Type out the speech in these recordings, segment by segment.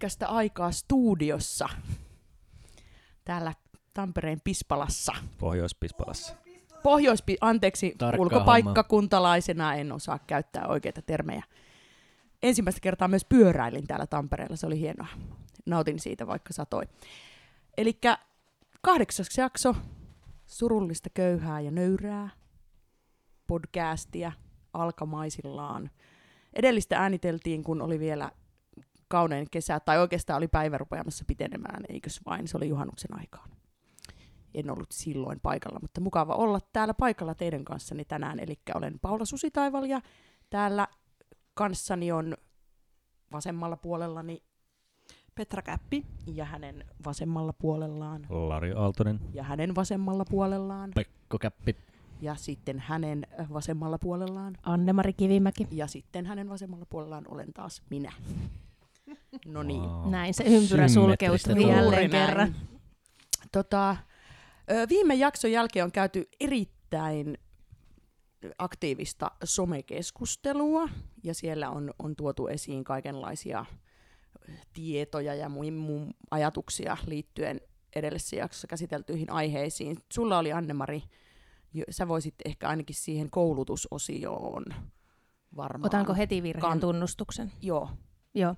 pitkästä aikaa studiossa täällä Tampereen Pispalassa. Pohjois-Pispalassa. Pohjois, anteeksi, Tarkka ulkopaikkakuntalaisena en osaa käyttää oikeita termejä. Ensimmäistä kertaa myös pyöräilin täällä Tampereella, se oli hienoa. Nautin siitä, vaikka satoi. Eli kahdeksas jakso, surullista köyhää ja nöyrää, podcastia alkamaisillaan. Edellistä ääniteltiin, kun oli vielä kaunein kesä, tai oikeastaan oli päivä rupeamassa pitenemään, eikös vain, se oli juhannuksen aikaan. En ollut silloin paikalla, mutta mukava olla täällä paikalla teidän kanssani tänään. Eli olen Paula Susitaival ja täällä kanssani on vasemmalla puolellani Petra Käppi. ja hänen vasemmalla puolellaan Lari Aaltonen. ja hänen vasemmalla puolellaan Pekko Käppi. ja sitten hänen vasemmalla puolellaan Anne-Mari Kivimäki. ja sitten hänen vasemmalla puolellaan olen taas minä. No niin. Wow. Näin se ympyrä sulkeutui jälleen kerran. Tota, viime jakson jälkeen on käyty erittäin aktiivista somekeskustelua, ja siellä on, on tuotu esiin kaikenlaisia tietoja ja muun, muun ajatuksia liittyen edellisessä jaksossa käsiteltyihin aiheisiin. Sulla oli, Anne-Mari, jo- sä voisit ehkä ainakin siihen koulutusosioon varmaan. Otanko heti virheen Kan- tunnustuksen? Joo. Joo.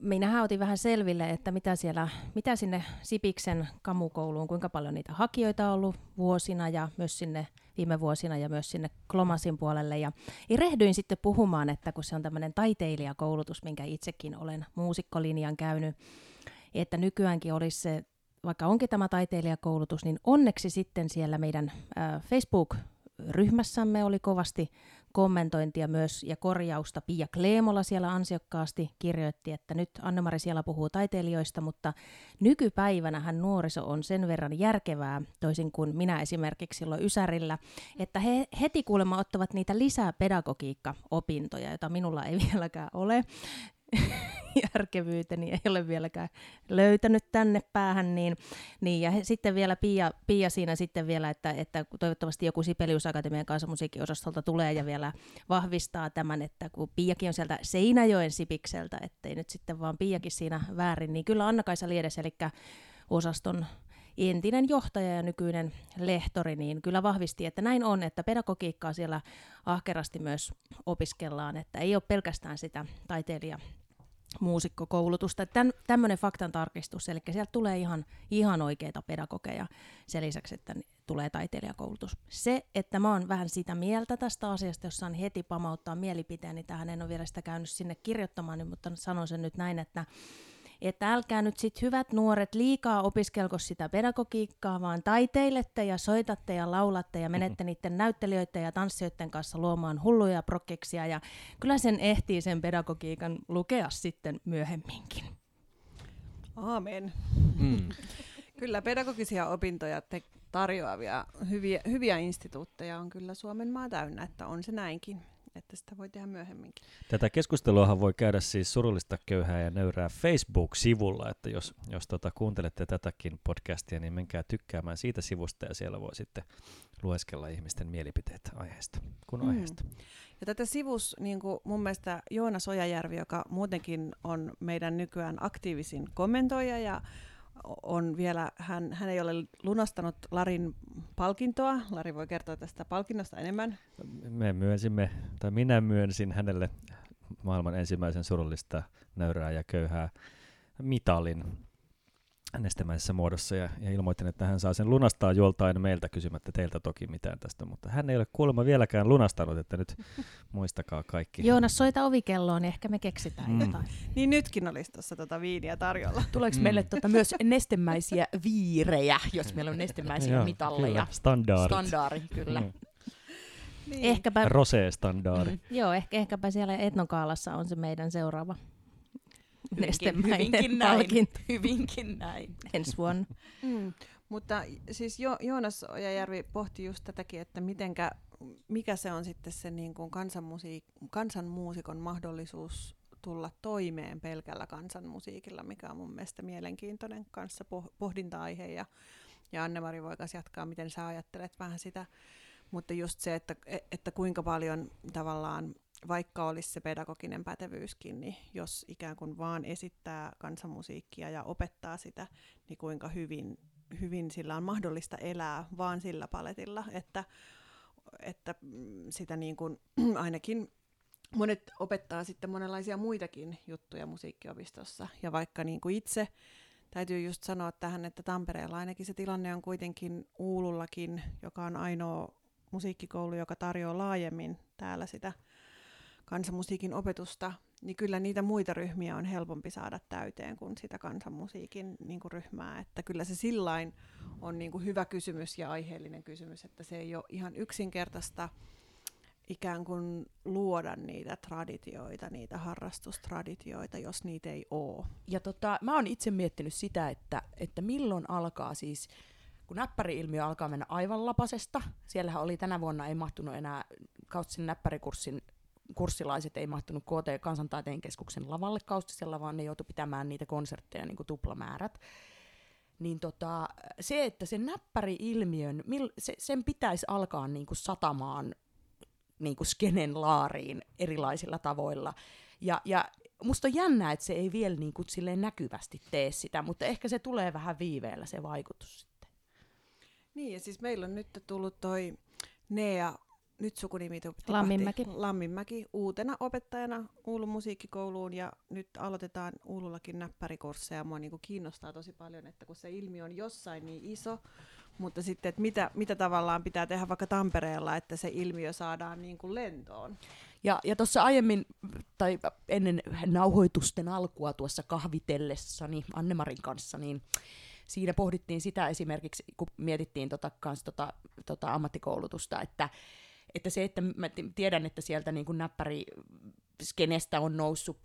Minähän otin vähän selville, että mitä, siellä, mitä sinne Sipiksen kamukouluun, kuinka paljon niitä hakijoita on ollut vuosina ja myös sinne viime vuosina ja myös sinne Klomasin puolelle. Ja erehdyin sitten puhumaan, että kun se on tämmöinen taiteilijakoulutus, minkä itsekin olen muusikkolinjan käynyt, että nykyäänkin olisi se, vaikka onkin tämä taiteilijakoulutus, niin onneksi sitten siellä meidän äh, Facebook-ryhmässämme oli kovasti kommentointia myös ja korjausta. Pia Kleemola siellä ansiokkaasti kirjoitti, että nyt Anne-Mari siellä puhuu taiteilijoista, mutta nykypäivänähän nuoriso on sen verran järkevää, toisin kuin minä esimerkiksi silloin Ysärillä, että he heti kuulemma ottavat niitä lisää pedagogiikka-opintoja, joita minulla ei vieläkään ole. järkevyyteni ei ole vieläkään löytänyt tänne päähän, niin, niin ja sitten vielä Pia, Pia siinä sitten vielä, että, että toivottavasti joku Sibelius Akatemian kanssa musiikkiosastolta tulee ja vielä vahvistaa tämän, että kun Piakin on sieltä Seinäjoen Sipikseltä, ettei nyt sitten vaan Piakin siinä väärin, niin kyllä Anna-Kaisa Liedes, eli osaston entinen johtaja ja nykyinen lehtori, niin kyllä vahvisti, että näin on, että pedagogiikkaa siellä ahkerasti myös opiskellaan, että ei ole pelkästään sitä taiteilija muusikkokoulutusta. Tän, tämmöinen faktan tarkistus, eli sieltä tulee ihan, ihan oikeita pedagogeja sen lisäksi, että tulee taiteilijakoulutus. Se, että mä oon vähän sitä mieltä tästä asiasta, jos saan heti pamauttaa mielipiteeni, tähän en ole vielä sitä käynyt sinne kirjoittamaan, niin, mutta sanon sen nyt näin, että että älkää nyt sit hyvät nuoret liikaa opiskelko sitä pedagogiikkaa, vaan taiteilette ja soitatte ja laulatte ja menette niiden näyttelijöiden ja tanssijoiden kanssa luomaan hulluja prokkeksia ja kyllä sen ehtii sen pedagogiikan lukea sitten myöhemminkin. Aamen. Mm. Kyllä pedagogisia opintoja te tarjoavia hyviä, hyviä instituutteja on kyllä Suomen maa täynnä, että on se näinkin, että sitä voi tehdä myöhemminkin. Tätä keskusteluahan voi käydä siis surullista köyhää ja nöyrää Facebook-sivulla, että jos, jos tota, kuuntelette tätäkin podcastia, niin menkää tykkäämään siitä sivusta ja siellä voi sitten lueskella ihmisten mielipiteitä aiheesta, kun Mm. aiheesta. Ja tätä sivus, niin kuin mun mielestä Joona Sojajärvi, joka muutenkin on meidän nykyään aktiivisin kommentoija ja on vielä, hän, hän ei ole lunastanut Larin palkintoa. Lari voi kertoa tästä palkinnosta enemmän. Me myönsimme, tai minä myönsin hänelle maailman ensimmäisen surullista nöyrää ja köyhää mitalin nestemäisessä muodossa ja, ja ilmoitin, että hän saa sen lunastaa joltain meiltä kysymättä teiltä toki mitään tästä, mutta hän ei ole kuulemma vieläkään lunastanut, että nyt muistakaa kaikki. Joonas, soita ovikelloon, niin ehkä me keksitään Mm. jotain. Niin nytkin olisi tuossa tota viiniä tarjolla. Tuleeko Mm. meille tota myös nestemäisiä viirejä, jos meillä on nestemäisiä Joo, mitalleja? Kyllä. Standaari, kyllä. Mm. Niin. Ehkäpä, Rosé-standardi. Mm. joo, ehkä, ehkäpä siellä Etnokaalassa on se meidän seuraava nestemäinen hyvinkin näin. Hyvinkin näin. ensi vuonna. Mm, mutta siis jo, Joonas Ojajärvi pohti just tätäkin, että mitenkä, mikä se on sitten se niin kuin kansanmusiik- kansanmuusikon mahdollisuus tulla toimeen pelkällä kansanmusiikilla, mikä on mun mielestä mielenkiintoinen kanssa poh- pohdinta-aihe. Ja, ja Anne-Mari voikas jatkaa, miten sä ajattelet vähän sitä. Mutta just se, että, että kuinka paljon tavallaan vaikka olisi se pedagoginen pätevyyskin, niin jos ikään kuin vaan esittää kansanmusiikkia ja opettaa sitä, niin kuinka hyvin, hyvin sillä on mahdollista elää vaan sillä paletilla, että, että mm, sitä niin kuin, ainakin monet opettaa sitten monenlaisia muitakin juttuja musiikkiopistossa. Ja vaikka niin kuin itse täytyy just sanoa tähän, että Tampereella ainakin se tilanne on kuitenkin Uulullakin, joka on ainoa musiikkikoulu, joka tarjoaa laajemmin täällä sitä kansanmusiikin opetusta, niin kyllä niitä muita ryhmiä on helpompi saada täyteen kuin sitä kansanmusiikin niin kuin ryhmää. Että kyllä se sillain on niin kuin hyvä kysymys ja aiheellinen kysymys, että se ei ole ihan yksinkertaista ikään kuin luoda niitä traditioita, niitä harrastustraditioita, jos niitä ei ole. Ja tota, mä oon itse miettinyt sitä, että, että milloin alkaa siis, kun näppäri-ilmiö alkaa mennä aivan lapasesta, siellähän oli tänä vuonna ei mahtunut enää Kautsin näppärikurssin kurssilaiset ei mahtunut KT Kansantaiteen keskuksen lavalle kaustisella, vaan ne joutui pitämään niitä konsertteja niin kuin tuplamäärät. Niin tota, se, että sen näppäri-ilmiön, se, sen pitäisi alkaa niin kuin satamaan niin kuin skenen laariin erilaisilla tavoilla. Ja, ja musta on jännää, että se ei vielä niin kuin silleen näkyvästi tee sitä, mutta ehkä se tulee vähän viiveellä se vaikutus sitten. Niin, ja siis meillä on nyt tullut toi Nea nyt sukunimi Lamminmäki. Lamminmäki uutena opettajana Uulun musiikkikouluun ja nyt aloitetaan Uulullakin näppärikursseja. Mua niin kiinnostaa tosi paljon, että kun se ilmiö on jossain niin iso, mutta sitten, että mitä, mitä tavallaan pitää tehdä vaikka Tampereella, että se ilmiö saadaan niin kuin lentoon. Ja, ja tuossa aiemmin, tai ennen nauhoitusten alkua tuossa kahvitellessani Annemarin kanssa, niin siinä pohdittiin sitä esimerkiksi, kun mietittiin tota, kans tota, tota ammattikoulutusta, että että se, että mä tiedän, että sieltä niin kuin näppäri skenestä on noussut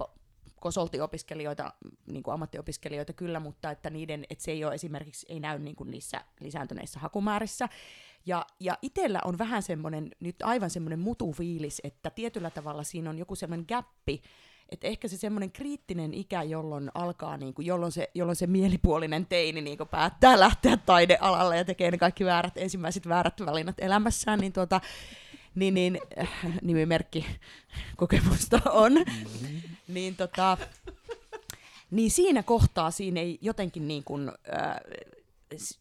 kosoltiopiskelijoita, niin kuin ammattiopiskelijoita kyllä, mutta että, niiden, että se ei ole esimerkiksi, ei näy niin kuin niissä lisääntyneissä hakumäärissä. Ja, ja itsellä on vähän semmoinen, nyt aivan semmoinen mutufiilis, että tietyllä tavalla siinä on joku semmoinen gappi, että ehkä se semmoinen kriittinen ikä, jolloin alkaa, niin kuin, jolloin, se, jolloin se mielipuolinen teini niin kuin päättää lähteä taidealalle ja tekee ne kaikki väärät, ensimmäiset väärät valinnat elämässään, niin tuota, niin, niin äh, nimimerkki kokemusta on, mm-hmm. niin, tota, niin siinä kohtaa siinä ei jotenkin niin kuin, äh,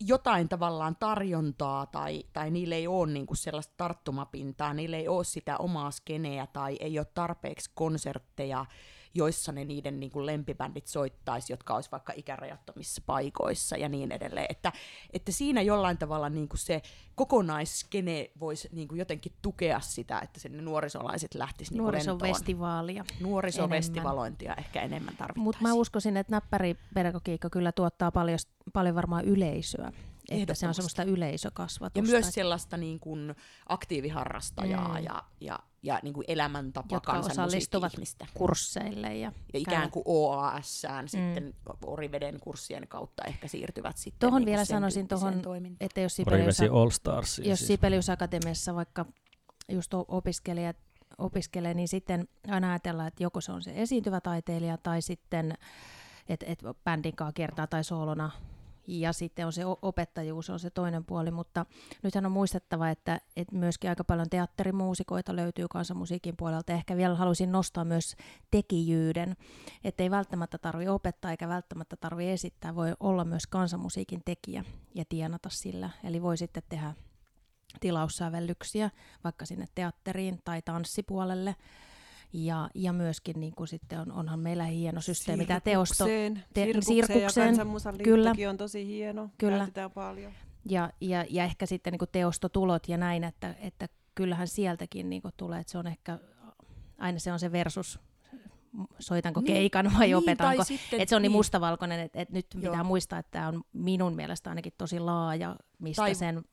jotain tavallaan tarjontaa tai, tai niille ei ole niin kuin sellaista tarttumapintaa, niille ei ole sitä omaa skeneä tai ei ole tarpeeksi konsertteja, joissa ne niiden niin kuin lempibändit soittaisi, jotka olisi vaikka ikärajattomissa paikoissa ja niin edelleen. Että, että siinä jollain tavalla niin kuin se kokonaiskene voisi niin kuin jotenkin tukea sitä, että sinne nuorisolaiset lähtisivät niin Nuorisovestivaalia. Nuorisovestivalointia enemmän. ehkä enemmän tarvittaisiin. Mutta mä uskoisin, että näppäripedagogiikka kyllä tuottaa paljon, paljon varmaan yleisöä. Että se on semmoista yleisökasvatusta. Ja myös sellaista niin kuin aktiiviharrastajaa mm. ja, ja, ja niin kuin elämäntapa Jotka osallistuvat kursseille. Ja, ja ikään kuin OASään mm. sitten Oriveden kurssien kautta ehkä siirtyvät sitten Tuohon niin vielä sanoisin tuohon, että jos Sibelius, All Stars, jos siis. Sibelius Akatemiassa vaikka just opiskelijat opiskelee, niin sitten aina ajatellaan, että joko se on se esiintyvä taiteilija tai sitten, että et bändin kanssa kertaa tai soolona ja sitten on se opettajuus, on se toinen puoli, mutta nythän on muistettava, että, että myöskin aika paljon teatterimuusikoita löytyy kansanmusiikin puolelta. Ehkä vielä haluaisin nostaa myös tekijyyden, että ei välttämättä tarvi opettaa eikä välttämättä tarvi esittää, voi olla myös kansanmusiikin tekijä ja tienata sillä. Eli voi sitten tehdä tilaussävellyksiä vaikka sinne teatteriin tai tanssipuolelle ja, ja myöskin niin kuin sitten on, onhan meillä hieno systeemi, tämä teosto. Te, sirkukseen, ja kyllä, on tosi hieno, kyllä. paljon. Ja, ja, ja ehkä sitten niin kuin teostotulot ja näin, että, että kyllähän sieltäkin niin kuin tulee, että se on ehkä, aina se on se versus soitanko niin, keikan vai niin, opetanko. Sitten, että se on niin, niin mustavalkoinen, että, että nyt Joo. pitää muistaa, että tämä on minun mielestä ainakin tosi laaja, mistä tai, sen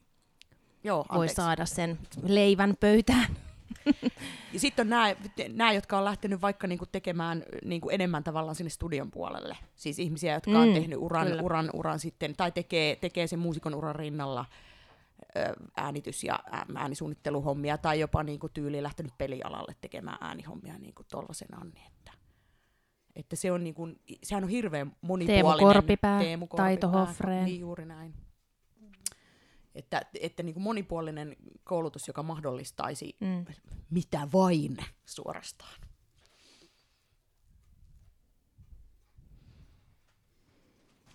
Joo, voi saada sen leivän pöytään. Ja sitten on nämä, nämä, jotka on lähtenyt vaikka niinku tekemään niinku enemmän tavallaan sinne studion puolelle. Siis ihmisiä, jotka mm, on tehnyt uran, uran, uran sitten, tai tekee, tekee sen muusikon uran rinnalla äänitys- ja äänisuunnitteluhommia, tai jopa niinku tyyli lähtenyt pelialalle tekemään äänihommia, niin kuin Tolvasen Anni. Että, että se on niinku, sehän on hirveän monipuolinen. Teemu Korpipää, Teemu Korpipää Taito Hoffreen. Niin juuri näin. Että, että niin kuin monipuolinen koulutus, joka mahdollistaisi Mm. mitä vain suorastaan.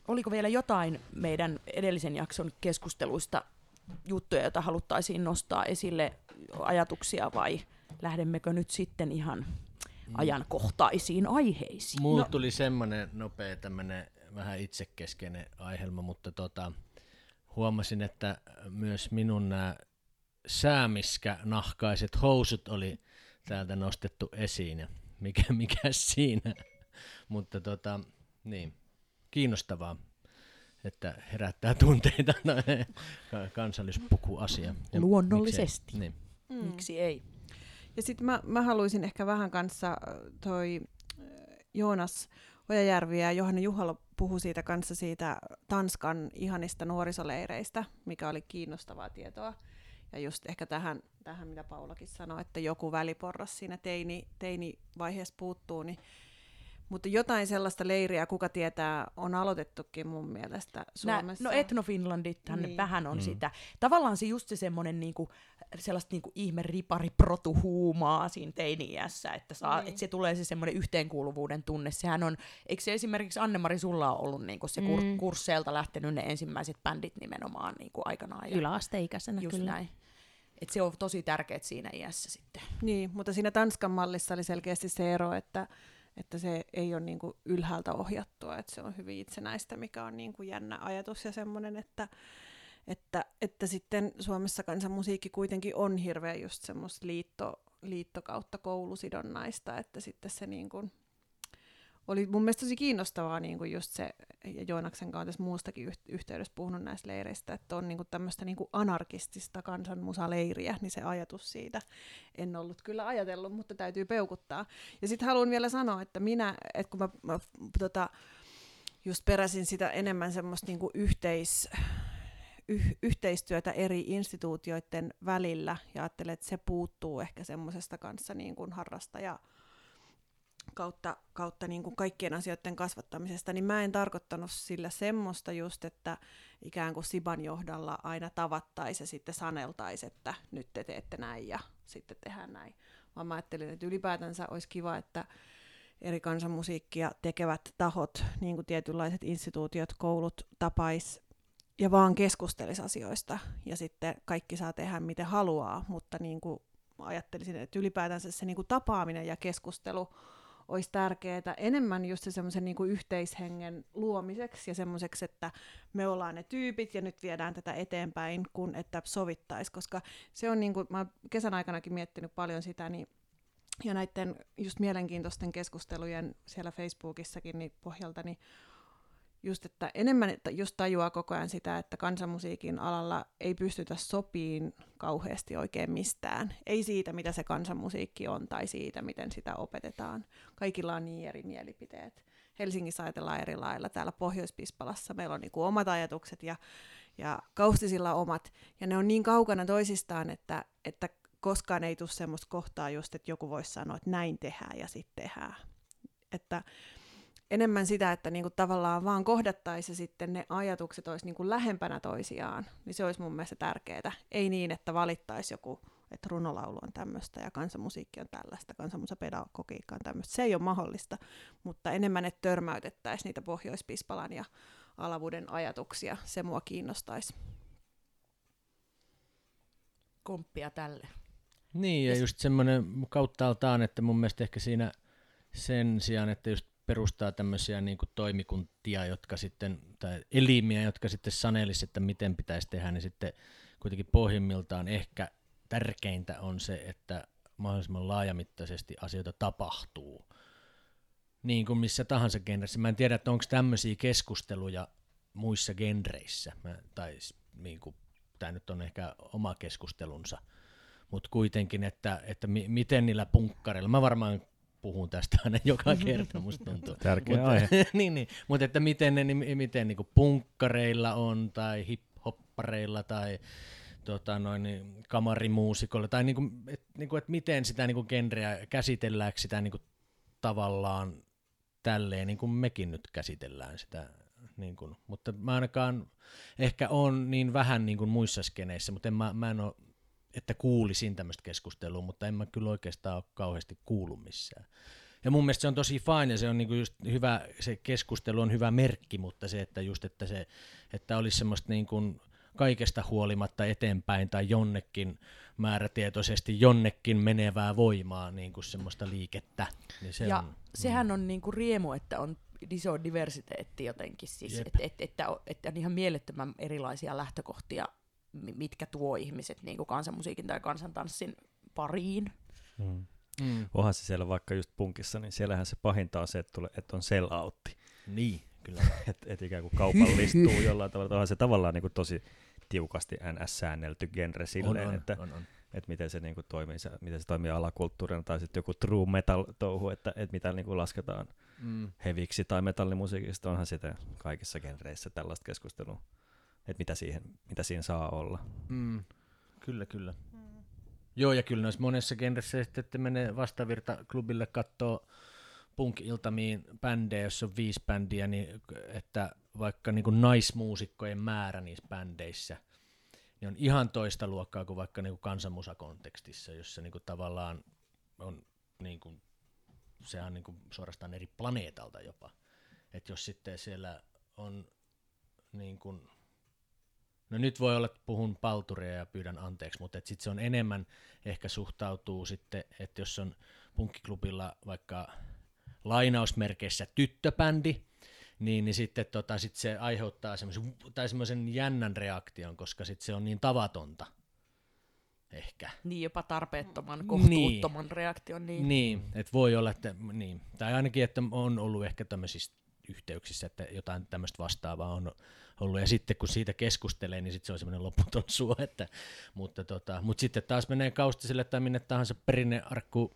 Oliko vielä jotain meidän edellisen jakson keskusteluista juttuja, joita haluttaisiin nostaa esille, ajatuksia vai lähdemmekö nyt sitten ihan ajankohtaisiin aiheisiin? Mulla no. tuli semmoinen nopea tämmönen vähän itsekeskeinen aihelma, mutta tota, huomasin, että myös minun nämä säämiskä nahkaiset housut oli täältä nostettu esiin ja mikä, mikä siinä. mutta tota, niin, kiinnostavaa, että herättää tunteita ka- kansallispukuasia. Ja Luonnollisesti. miksei- Niin. Mm. Miksi ei? Ja sitten mä, mä haluaisin ehkä vähän kanssa äh, toi Joonas Ojajärvi ja Johanna Juhalo puhu siitä kanssa siitä Tanskan ihanista nuorisoleireistä, mikä oli kiinnostavaa tietoa. Ja just ehkä tähän, tähän mitä Paulakin sanoi, että joku väliporras siinä teini, teinivaiheessa puuttuu, niin mutta jotain sellaista leiriä, kuka tietää, on aloitettukin mun mielestä Nä, Suomessa. no Etno Finlandithan Niin. vähän on Mm. sitä. Tavallaan se just se semmoinen niinku, sellaista niinku ihme ripari protuhuumaa siinä teini-iässä, että, saa, Niin. että se tulee se semmoinen yhteenkuuluvuuden tunne. Sehän on, eikö se esimerkiksi Anne-Mari sulla on ollut niinku se kur, Mm. kursseilta lähtenyt ne ensimmäiset bändit nimenomaan niinku aikanaan. Ja Yläasteikäisenä just kyllä. näin. Et se on tosi tärkeät siinä iässä sitten. Niin, mutta siinä Tanskan mallissa oli selkeästi se ero, että, että se ei ole niin kuin ylhäältä ohjattua, että se on hyvin itsenäistä, mikä on niin kuin jännä ajatus ja semmoinen, että, että, että sitten Suomessa kansanmusiikki kuitenkin on hirveän just semmoista liitto, liitto kautta koulusidonnaista, että sitten se niin kuin oli mun mielestä tosi kiinnostavaa niin kuin just se, ja Joonaksen kanssa tässä muustakin yh- yhteydessä puhunut näistä leireistä, että on niin kuin tämmöistä niin kuin anarkistista kansanmusaleiriä, niin se ajatus siitä en ollut kyllä ajatellut, mutta täytyy peukuttaa. Ja sitten haluan vielä sanoa, että minä, että kun mä, mä tota, just peräsin sitä enemmän semmoista niinku yhteis, yh, yhteistyötä eri instituutioiden välillä ja ajattelen, että se puuttuu ehkä semmoisesta kanssa niin kuin harrastaja kautta, kautta niin kuin kaikkien asioiden kasvattamisesta, niin mä en tarkoittanut sillä semmoista just, että ikään kuin Siban johdalla aina tavattaisiin ja sitten saneltaisiin, että nyt te teette näin ja sitten tehdään näin. Vaan mä ajattelin, että ylipäätänsä olisi kiva, että eri kansanmusiikkia tekevät tahot, niin kuin tietynlaiset instituutiot, koulut tapais ja vaan keskustelis asioista. Ja sitten kaikki saa tehdä miten haluaa, mutta niin kuin ajattelisin, että ylipäätänsä se niin kuin tapaaminen ja keskustelu olisi tärkeää enemmän just se semmoisen niin kuin yhteishengen luomiseksi ja semmoiseksi, että me ollaan ne tyypit ja nyt viedään tätä eteenpäin, kun että sovittaisi, koska se on niin kuin, mä kesän aikanakin miettinyt paljon sitä, niin ja näiden just mielenkiintoisten keskustelujen siellä Facebookissakin niin pohjalta, niin just, että enemmän että just tajuaa koko ajan sitä, että kansanmusiikin alalla ei pystytä sopiin kauheasti oikein mistään. Ei siitä, mitä se kansanmusiikki on, tai siitä, miten sitä opetetaan. Kaikilla on niin eri mielipiteet. Helsingissä ajatellaan eri lailla. Täällä Pohjois-Pispalassa meillä on niinku omat ajatukset ja, ja Kaustisilla omat. Ja ne on niin kaukana toisistaan, että, että koskaan ei tule semmoista kohtaa just, että joku voisi sanoa, että näin tehdään ja sitten tehdään. Että enemmän sitä, että niinku tavallaan vaan kohdattaisiin ja sitten ne ajatukset olisi niinku lähempänä toisiaan, niin se olisi mun mielestä tärkeää. Ei niin, että valittaisi joku, että runolaulu on tämmöistä ja kansanmusiikki on tällaista, kansanmusapedagogiikka on tämmöistä. Se ei ole mahdollista, mutta enemmän, että törmäytettäisiin niitä Pohjois-Pispalan ja Alavuuden ajatuksia. Se mua kiinnostaisi. Komppia tälle. Niin, ja Ja just semmoinen kauttaaltaan, että mun mielestä ehkä siinä sen sijaan, että just perustaa tämmöisiä niin kuin toimikuntia, jotka sitten, tai elimiä, jotka sitten sanelisi, että miten pitäisi tehdä, niin sitten kuitenkin pohjimmiltaan ehkä tärkeintä on se, että mahdollisimman laajamittaisesti asioita tapahtuu. Niin kuin missä tahansa genressä. Mä en tiedä, että onko tämmöisiä keskusteluja muissa genreissä, Mä, tai niin kuin, tämä nyt on ehkä oma keskustelunsa, mutta kuitenkin, että, että mi- miten niillä punkkareilla, mä varmaan puhun tästä aina joka kerta, musta tuntuu. Tärkeä Mutta- aihe. niin, niin. Mutta että miten, ne, niin, miten niin punkkareilla on, tai hip-hoppareilla, tai tota, noin, niin, kamarimuusikolla, tai niin kuin, et, niin kuin, että miten sitä niin kuin genreä, käsitelläänkö sitä niin kuin, tavallaan tälleen, niin kuin mekin nyt käsitellään sitä Niin kuin, mutta mä ainakaan ehkä on niin vähän niin kuin muissa skeneissä, mutta en mä, mä en ole, että kuulisin tämmöistä keskustelua, mutta en mä kyllä oikeastaan ole kauheasti kuullut missään. Ja mun mielestä se on tosi fine ja se on niinku just hyvä, se keskustelu on hyvä merkki, mutta se, että just, että se, että olisi semmoista niin kuin kaikesta huolimatta eteenpäin tai jonnekin määrätietoisesti jonnekin menevää voimaa, niin kuin semmoista liikettä. Niin se ja on, sehän on niinku riemu, että on iso diversiteetti jotenkin, siis, Jep. et, et, että, on- että on ihan mielettömän erilaisia lähtökohtia, mitkä tuo ihmiset niinku kansanmusiikin tai kansantanssin pariin. Mm. Mm. Onhan se siellä vaikka just punkissa, niin siellähän se pahinta on se, että, tulee, että on sell outti. Niin, kyllä. Että et ikään kuin kaupallistuu jollain tavalla. Onhan se tavallaan niin kuin tosi tiukasti NS-säännelty genre silleen, on, on, että, on, on. että miten se, niin kuin toimii, se, miten se toimii alakulttuurina, tai sitten joku true metal-touhu, että, että mitä niin kuin lasketaan Mm. heviksi tai metallimusiikista, onhan sitä kaikissa genreissä tällaista keskustelua, että mitä, siihen, mitä siinä saa olla. Mm. Kyllä, kyllä. Joo, ja kyllä noissa monessa genressä sitten, että menee vastavirta klubille kattoo punk-iltamiin bändejä, jos on viisi bändiä, niin että vaikka niin naismuusikkojen määrä niissä bändeissä, niin on ihan toista luokkaa kuin vaikka niin kuin kansanmusakontekstissa, jossa niin kuin tavallaan on niin kuin, sehän on niin kuin suorastaan eri planeetalta jopa. Että jos sitten siellä on niin kuin, no nyt voi olla, että puhun palturia ja pyydän anteeksi, mutta sitten se on enemmän ehkä suhtautuu sitten, että jos on punkkiklubilla vaikka lainausmerkeissä tyttöbändi, niin, niin sitten tota, sit se aiheuttaa semmoisen, tai semmoisen jännän reaktion, koska sitten se on niin tavatonta ehkä. Niin jopa tarpeettoman, kohtuuttoman niin. reaktion. Niin. Niin, että voi olla, että niin. Tai ainakin, että on ollut ehkä tämmöisissä yhteyksissä, että jotain tämmöistä vastaavaa on ollut. Ja sitten kun siitä keskustelee, niin sitten se on semmoinen loputon suo. Että, mutta, tota, mutta sitten taas menee kaustiselle tai minne tahansa perinnearkku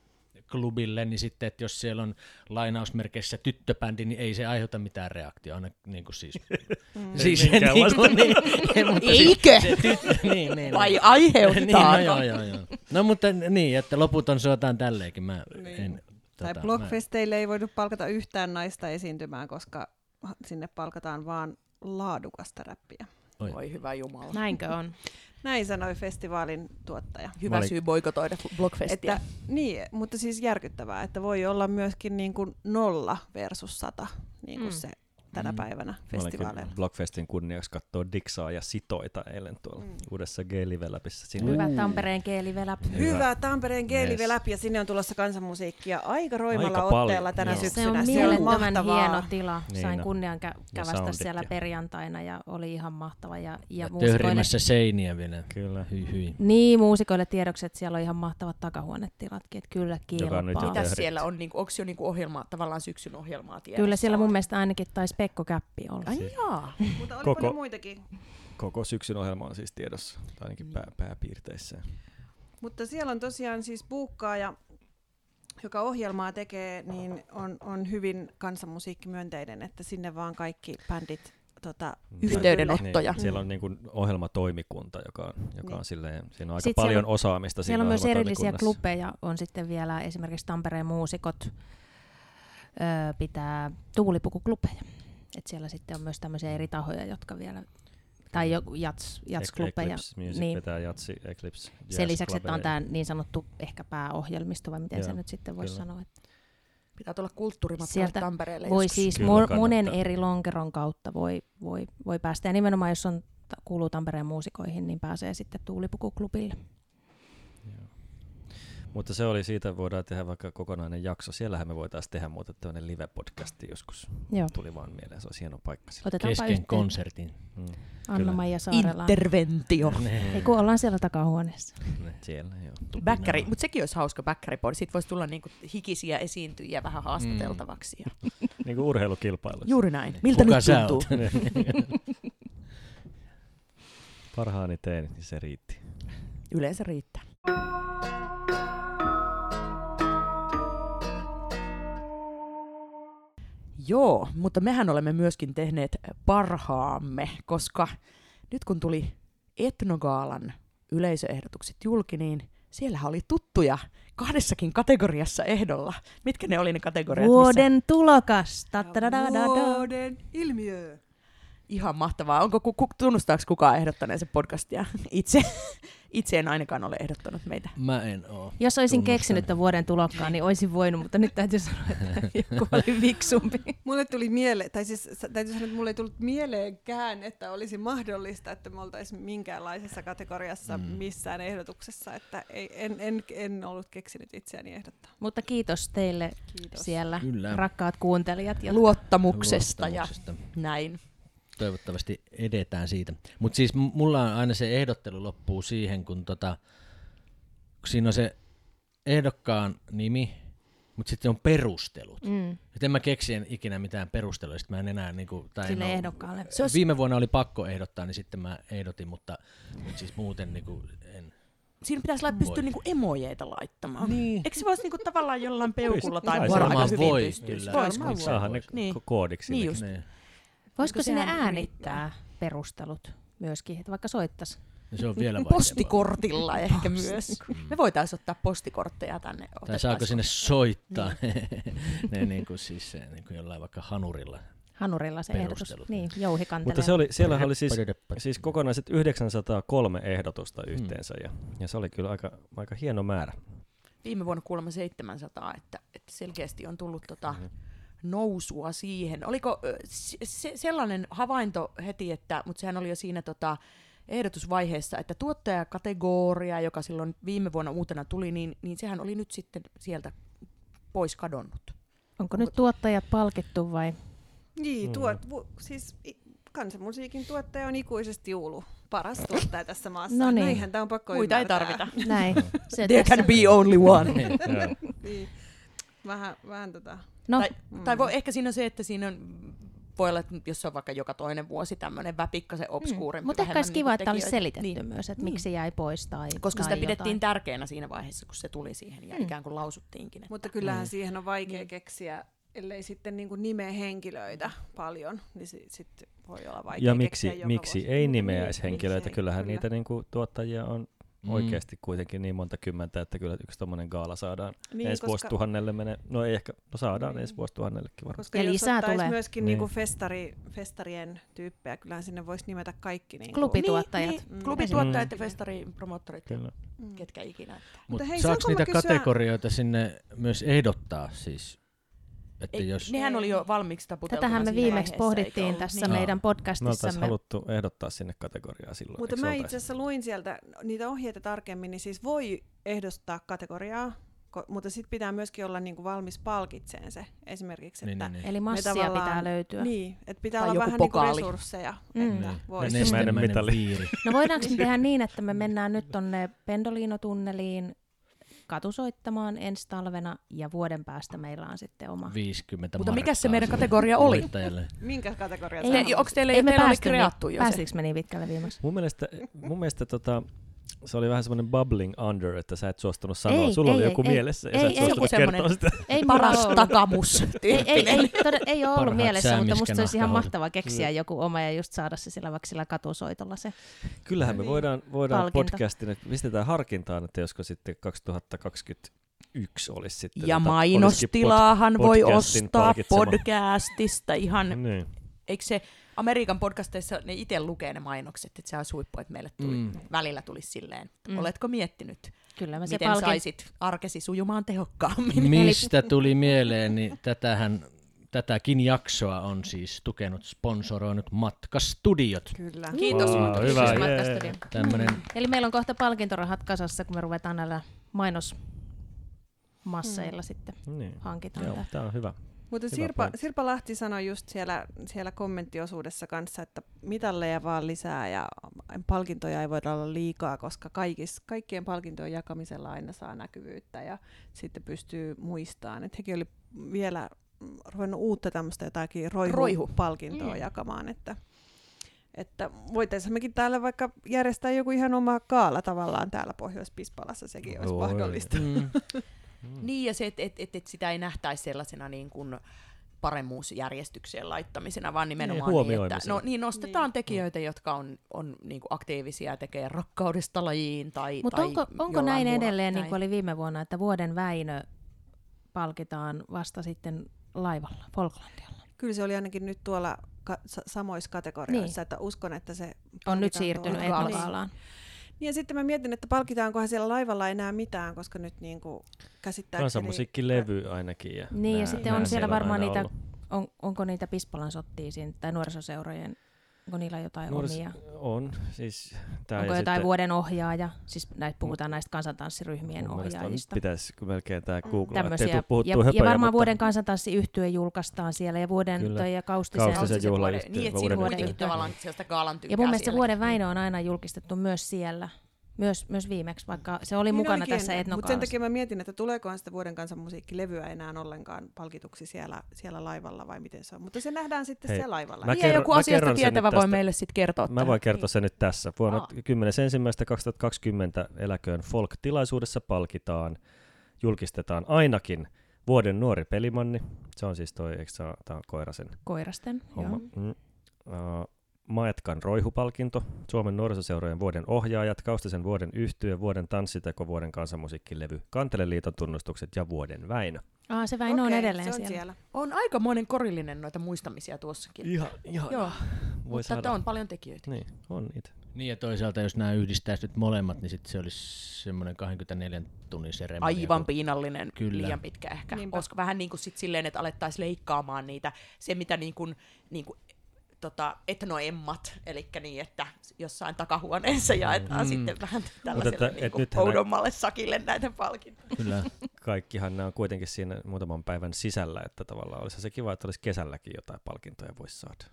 klubille, niin sitten, että jos siellä on lainausmerkeissä tyttöbändi, niin ei se aiheuta mitään reaktiota, aina niin kuin siis. Mm. siis niin kuin, niin, ei, mutta Eikö? Se, se tyttö, niin, niin, Vai niin, aiheuttaa? no joo, joo, joo. No mutta niin, että loputon suotaan tälleenkin. Mä en, Tai tota, blogfesteille ei voitu palkata yhtään naista esiintymään, koska sinne palkataan vaan laadukasta räppiä. Oi. Voi hyvä jumala. Näinkö on? Näin sanoi festivaalin tuottaja. Hyvä olin- syy boikotoida Blockfestia. Että, niin, mutta siis järkyttävää, että voi olla myöskin niin kuin nolla versus sata, niin kuin Mm. se tänä Mm. päivänä festivaaleilla. Blockfestin kunniaksi katsoa Dixaa ja Sitoita eilen tuolla Mm. uudessa. Siinä Hyvä Tampereen kielivelä. Hyvä, Tampereen Geelive Yes. ja sinne on tulossa kansanmusiikkia aika roimalla Aika paljon, otteella tänä joo. syksynä. Se on mielettömän mahtavaa. hieno tila. Niin Sain on. kunnian kä- kävästä siellä ja- perjantaina ja oli ihan mahtava. Ja, ja, ja muusikoille, töhrimässä seiniä vielä. Kyllä. Hyi, hyi. niin, muusikoille tiedoksi, että siellä on ihan mahtavat takahuonetilatkin, että kyllä kilpaa. Töhrit. siellä on? Niinku, onko jo niinku ohjelma, tavallaan syksyn ohjelmaa tiedossa? Kyllä siellä mun mielestä ainakin taisi Pekko Käppi olla. Ai jaa. Mutta oliko Koko- ne muitakin? Koko syksyn ohjelma on siis tiedossa, tai ainakin Niin. pää, pääpiirteissä. Mutta siellä on tosiaan siis buukkaaja, joka ohjelmaa tekee, niin on, on hyvin kansanmusiikkimyönteinen, että sinne vaan kaikki bändit tota, Yhteydenottoja. Niin, siellä on niin kuin ohjelmatoimikunta, joka on, joka Niin. on silleen, siinä on aika Sitten paljon siellä on- osaamista Siellä on myös erillisiä klubeja, on sitten vielä esimerkiksi Tampereen muusikot öö, pitää tuulipukuklubeja. Et siellä sitten on myös tämmöisiä eri tahoja, jotka vielä, tai joku jats, jatsklubeja. Eclipse Music niin. vetää Jatsi, Eclipse Sen lisäksi, että on Jazz tämä niin sanottu ehkä pääohjelmisto, vai miten se nyt sitten voisi sanoa. Että Pitää tulla kulttuurimatkalle Sieltä Tampereelle voi joskus. siis Kyllä mo- monen eri lonkeron kautta voi, voi, voi päästä. Ja nimenomaan, jos on, kuuluu Tampereen muusikoihin, niin pääsee sitten tuulipukuklubille. Mutta se oli siitä, voidaan tehdä vaikka kokonainen jakso. Siellähän me voitaisiin tehdä muuten tämmöinen live-podcasti joskus. Joo. Tuli vaan mieleen, se on hieno paikka. Otetaanpa Kesken yhteen konsertin. Mm. Anna-Maija Saarela. Interventio. Ei kun ollaan siellä takahuoneessa. Siellä, joo. Bäkkäri, mutta sekin olisi hauska bäkkäripodi. Sitten voisi tulla niinku hikisiä esiintyjiä vähän haastateltavaksi. Ja... Niin kuin urheilukilpailu. Juuri näin. Miltä Kuka nyt sä tuntuu? oot? Parhaani tein, niin se riitti. Yleensä riittää. Joo, mutta mehän olemme myöskin tehneet parhaamme, koska nyt kun tuli Etnogaalan yleisöehdotukset julki, niin siellähän oli tuttuja kahdessakin kategoriassa ehdolla. Mitkä ne oli ne kategoriat? Vuoden tulokas. Ta-ta-da-da-da-da. Vuoden ilmiö. Ihan mahtavaa. Onko, ku, ku, tunnustaako kukaan ehdottaneensa podcastia? Itse, itse en ainakaan ole ehdottanut meitä. Mä en oo. Jos olisin Tunnustan. keksinyt tämän vuoden tulokkaan, niin olisin voinut, mutta nyt täytyy sanoa, että joku oli viksumpi. Mulle tuli mieleen, tai siis täytyy sanoa, että mulle ei tullut mieleenkään, että olisi mahdollista, että me oltaisiin minkäänlaisessa kategoriassa Mm. missään ehdotuksessa, että ei, en, en, en ollut keksinyt itseäni ehdottaa. Mutta kiitos teille Kiitos. siellä, Kyllä. rakkaat kuuntelijat. Ja Luottamuksesta ja Luottamuksesta. näin. Toivottavasti edetään siitä. Mutta siis mulla on aina se ehdottelu loppuu siihen, kun, tota, kun siinä on se ehdokkaan nimi, mutta sitten on perustelut. mm, Et en mä keksi en ikinä mitään perusteluja, sit mä en enää niinku, tai sille en ehdokkaalle. Se olisi- Viime vuonna oli pakko ehdottaa, niin sitten mä ehdotin, mutta, mutta siis muuten niinku en. Siinä pitäisi lai- Voi. pystyä niinku emojeita laittamaan. Niin. Eikö se voisi niinku tavallaan jollain peukulla tai varmaan voi, pystyisi? kyllä. Vois, Varmaan voi. Saahan ne Niin. ko- koodiksi. Niin just. Niin. Voisiko Kun sinne äänittää perustelut myöskin, että vaikka soittaisi? Ja se on vielä vaikeampaa. Postikortilla ehkä myös. Me voitaisiin ottaa postikortteja tänne. Tai saako sinne soittaa ne niinku siis se, niinku jollain vaikka hanurilla. Hanurilla se ehdotus. Perustelut. Niin, jouhi kantelee. Mutta se oli, siellä oli siis, siis kokonaiset 903 ehdotusta yhteensä ja, ja se oli kyllä aika, aika hieno määrä. Viime vuonna kuulemma 700, että, että selkeästi on tullut tota nousua siihen. Oliko se, se, sellainen havainto heti, että, mutta sehän oli jo siinä tota, ehdotusvaiheessa, että tuottajakategoria, joka silloin viime vuonna uutena tuli, niin, niin sehän oli nyt sitten sieltä pois kadonnut. Onko nyt tuottajat palkittu vai? Niin, Mm. tuot, vu, siis kansanmusiikin tuottaja on ikuisesti Juulu. Paras tuottaja tässä maassa. No niin. Näinhän tämä on pakko Muita ei ymmärtää. tarvita. Näin. Se There tässä- can be only one. Joo. Niin. Vähän, vähän tota. No, Tai, Mm. tai voi, ehkä siinä on se, että siinä on, voi olla, että jos se on vaikka joka toinen vuosi tämmöinen väpikkasen obskuurempi. Mm. Mutta ehkä olisi vähemmän kiva, niinku että olisi selitetty Niin. myös, että Niin. miksi jäi pois tai Koska tai sitä pidettiin jotain. tärkeänä siinä vaiheessa, kun se tuli siihen ja Mm. ikään kuin lausuttiinkin. Että Mutta kyllähän Niin. siihen on vaikea Niin. keksiä, ellei sitten niin kuin nimeä henkilöitä paljon, niin si- sitten voi olla vaikea Ja miksi, miksi vuosi. ei Mutta nimeäisi niin, henkilöitä? Kyllähän kyllä. niitä niinku, tuottajia on Mm. oikeasti kuitenkin niin monta kymmentä, että kyllä yksi tommonen gaala saadaan niin, ensi koska, vuosituhannelle mene. No ei ehkä, no saadaan Niin. ensi vuosituhannellekin varmaan. koska Ja jos lisää tulee. myöskin Niin. niin. kuin festari, festarien tyyppejä, kyllähän sinne voisi nimetä kaikki. Niin Klubi- Kuin, Tuottajat. Niin, niin, Mm. klubituottajat Mm. ja festaripromottorit, Kyllä. mm. ketkä ikinä. Mutta hei, saako niitä kysyä- kategorioita sinne myös ehdottaa siis? Että Ei, jos... Nehän oli jo valmiiksi taputeltuna Tätähän me viimeksi pohdittiin ollut? tässä Niin. meidän Me podcastissamme. haluttu ehdottaa sinne kategoriaa silloin. Mutta mä itse asiassa luin sieltä niitä ohjeita tarkemmin, niin siis voi ehdostaa kategoriaa, ko- mutta sitten pitää myöskin olla niinku valmis palkitseen se esimerkiksi, Niin, että niin, niin. Eli me massia tavallaan- pitää löytyä. Niin, että pitää Tai olla vähän niinku resursseja, Mm. että Niin. voisi. Ensimmäinen Ensimmäinen mitali. No voidaanko me tehdä niin, että me mennään nyt tonne Pendolino-tunneliin katusoittamaan ensi talvena ja vuoden päästä meillä on sitten oma. 50 Mutta mikä se meidän kategoria oli? Minkä sä ei, haluat? Onko teillä, Ei me oli päästy kreattu niin, jo se? päästikö me niin pitkälle viimeksi? Mun mielestä, mun mielestä tota, se oli vähän semmoinen bubbling under, että sä et suostunut sanoa. Ei, Sulla ei, oli ei, joku ei. mielessä ja Ei, sä et ei, suostunut kertoa sitä. Ei Paras ollut. takamus. Ei, ei, ei, todella, ei ole ollut mielessä, mutta musta se olisi ihan säämiskenahkahot. mahtava keksiä joku oma ja just saada se sillä vaikka sillä katusoitolla se. Kyllähän me Niin. voidaan, voidaan Palkinto. podcastin, että pistetään harkintaan, että josko sitten 2021 olisi sitten... Ja tota, mainostilaahan olisikin voi ostaa palkitsema. podcastista ihan pod- Niin. Eikö se Amerikan podcasteissa ne itse lukee ne mainokset, että se on huippu, että meille tuli, Mm. mm. välillä tulisi silleen. Mm. Mm. Oletko miettinyt, Kyllä me se miten palkin... saisit arkesi sujumaan tehokkaammin? Mistä tuli mieleen, niin tätähän, tätäkin jaksoa on siis tukenut, sponsoroinut Matkastudiot. Kyllä. Kiitos. Wow, Matka- hyvä. Matkastudio. Tämmönen, Eli meillä on kohta palkintorahat kasassa, kun me ruvetaan näillä mainosmasseilla sitten Niin. hankitaan Joo, tämä on hyvä. Mutta Sirpa. Sirpa Lahti sanoi just siellä, siellä kommenttiosuudessa kanssa, että mitalleja vaan lisää ja palkintoja ei voida olla liikaa, koska kaikis, kaikkien palkintojen jakamisella aina saa näkyvyyttä ja sitten pystyy muistamaan. Että hekin oli vielä ruvennut uutta tämmöistä jotakin Roihu. roihu-palkintoa Mm. jakamaan, että että voitaisiin mekin täällä vaikka järjestää joku ihan oma kaala tavallaan täällä Pohjois-Pispalassa, sekin olisi Voi. mahdollista. mm, Niin, ja se, että et, et, et sitä ei nähtäisi sellaisena niin kuin paremmuusjärjestykseen laittamisena, vaan nimenomaan niin, että huomioimisena. no, niin nostetaan Niin. niin. tekijöitä, jotka on, on niin kuin aktiivisia ja tekee rakkaudesta lajiin tai Mutta tai onko, onko näin muulla, edelleen, niin näin. kuin oli viime vuonna, että vuoden Väinö palkitaan vasta sitten laivalla, Falklandialla? Kyllä se oli ainakin nyt tuolla ka- sa- samoissa kategorioissa, niin. että uskon, että se On nyt siirtynyt tuolla. etnogaalaan. Niin ja sitten mä mietin, että palkitaankohan siellä laivalla enää mitään, koska nyt niin kuin käsittääkseni... Kansanmusiikkilevy ainakin. Ja Niin, ja nää- sitten on nää siellä varmaan niitä- ollut. On, onko niitä Pispalan sottia siinä, tai nuorisoseurojen, onko niillä jotain Nuoris- omia? On, siis tää onko ja jotain sitten, vuoden ohjaaja? Siis näitä puhutaan näistä kansantanssiryhmien ohjaajista. pitäisi melkein tää googlaa, ettei Tämmöisiä. tuu puhuttua Ja, ja höpöjä, varmaan mutta vuoden kansantanssiyhtye julkaistaan siellä, ja vuoden Kyllä. toi ja Kaustisen. Kaustisen vuoden- Niin, että vuoden siinä on yhtye. kuitenkin tavallaan sellaista gaalan Ja mun mielestä siellä. vuoden Väinö on aina julkistettu myös siellä, myös, myös viimeksi, vaikka se oli mukana tässä Mutta sen etnokaalassa. takia mä mietin, että tuleekohan sitä vuoden kansanmusiikkilevyä enää ollenkaan palkituksi siellä, siellä laivalla vai miten se on. Mutta se nähdään sitten Hei, siellä laivalla. mä Niin, ja kerron- joku mä asiasta tietävä voi tästä. meille sitten kertoa. Mä voin kertoa sen nyt tässä. Vuonna Aa. 10.1.2020 Folk-tilaisuudessa palkitaan, julkistetaan ainakin vuoden nuori pelimanni. Se on siis toi, eikö se ole, tää on Koirasen Koirasten, homma. joo. Mm. Uh, Maetkan roihupalkinto, Suomen nuorisoseurojen vuoden ohjaajat, Kaustisen vuoden yhtyö, vuoden tanssiteko, vuoden kansanmusiikkilevy, Kanteleliiton tunnustukset ja vuoden Väinö. Aa, se Väinö on edelleen se on siellä. siellä. On aikamoinen korillinen noita muistamisia tuossakin. Ihan, ihan. Joo, Voi mutta saada. että on paljon tekijöitä. Niin, on niitä. Niin ja toisaalta jos nämä yhdistäisi nyt molemmat, niin sitten se olisi semmoinen 24 tunnin seremonia. Aivan kun- piinallinen, Kyllä. liian pitkä ehkä. Niinpä. Olisiko vähän niin kuin sit silleen, että alettaisiin leikkaamaan niitä, se mitä niin kuin, niin kuin tota, etnoemmat, eli niin, että jossain takahuoneessa jaetaan Mm. sitten vähän että- tällaiselle et niin oudommalle sakille näitä palkintoja. Kyllä. Kaikkihan nämä on kuitenkin siinä muutaman päivän sisällä, että tavallaan olisi se kiva, että olisi kesälläkin jotain palkintoja voisi saada.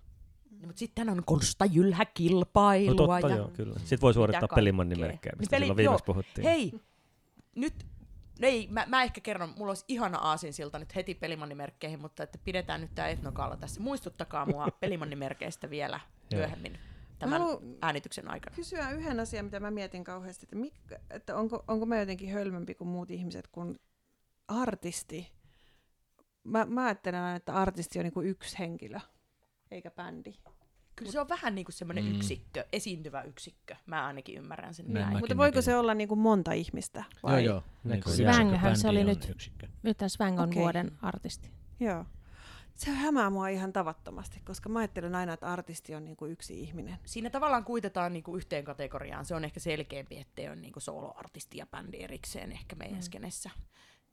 Mutta sitten on Konsta Jylhä kilpailua. No totta ja... joo, kyllä. Sitten voi suorittaa kaikkea. pelimannimerkkejä, mistä Niin peli- silloin viimeksi joo. puhuttiin. Hei, nyt, ei, mä, mä ehkä kerron, mulla olisi ihana aasinsilta nyt heti pelimannimerkkeihin, mutta että pidetään nyt tämä etnokaala tässä. Muistuttakaa mua pelimannimerkeistä vielä myöhemmin tämän haluan- äänityksen aikana. kysyä yhden asian, mitä mä mietin kauheasti, että, mik, että onko, onko mä jotenkin hölmömpi kuin muut ihmiset, kun artisti. Mä, mä ajattelen aina, että artisti on niin kuin yksi henkilö, eikä bändi. Kyllä se on vähän niin kuin semmoinen Mm. yksikkö, esiintyvä yksikkö. Mä ainakin ymmärrän sen Näin Mutta voiko näkisin. se olla niin kuin monta ihmistä? Joo, Vai? joo. Niin kuin Svänghän yksikköbändi se oli on nyt. Yksikkö. Nyt Svang on Okei. vuoden artisti. Joo. Se hämää mua ihan tavattomasti, koska mä ajattelen aina, että artisti on niin kuin yksi ihminen. Siinä tavallaan kuitetaan niinku yhteen kategoriaan. Se on ehkä selkeämpi, ettei ole niinku soloartisti ja bändi erikseen ehkä meidän Mm. skenessä.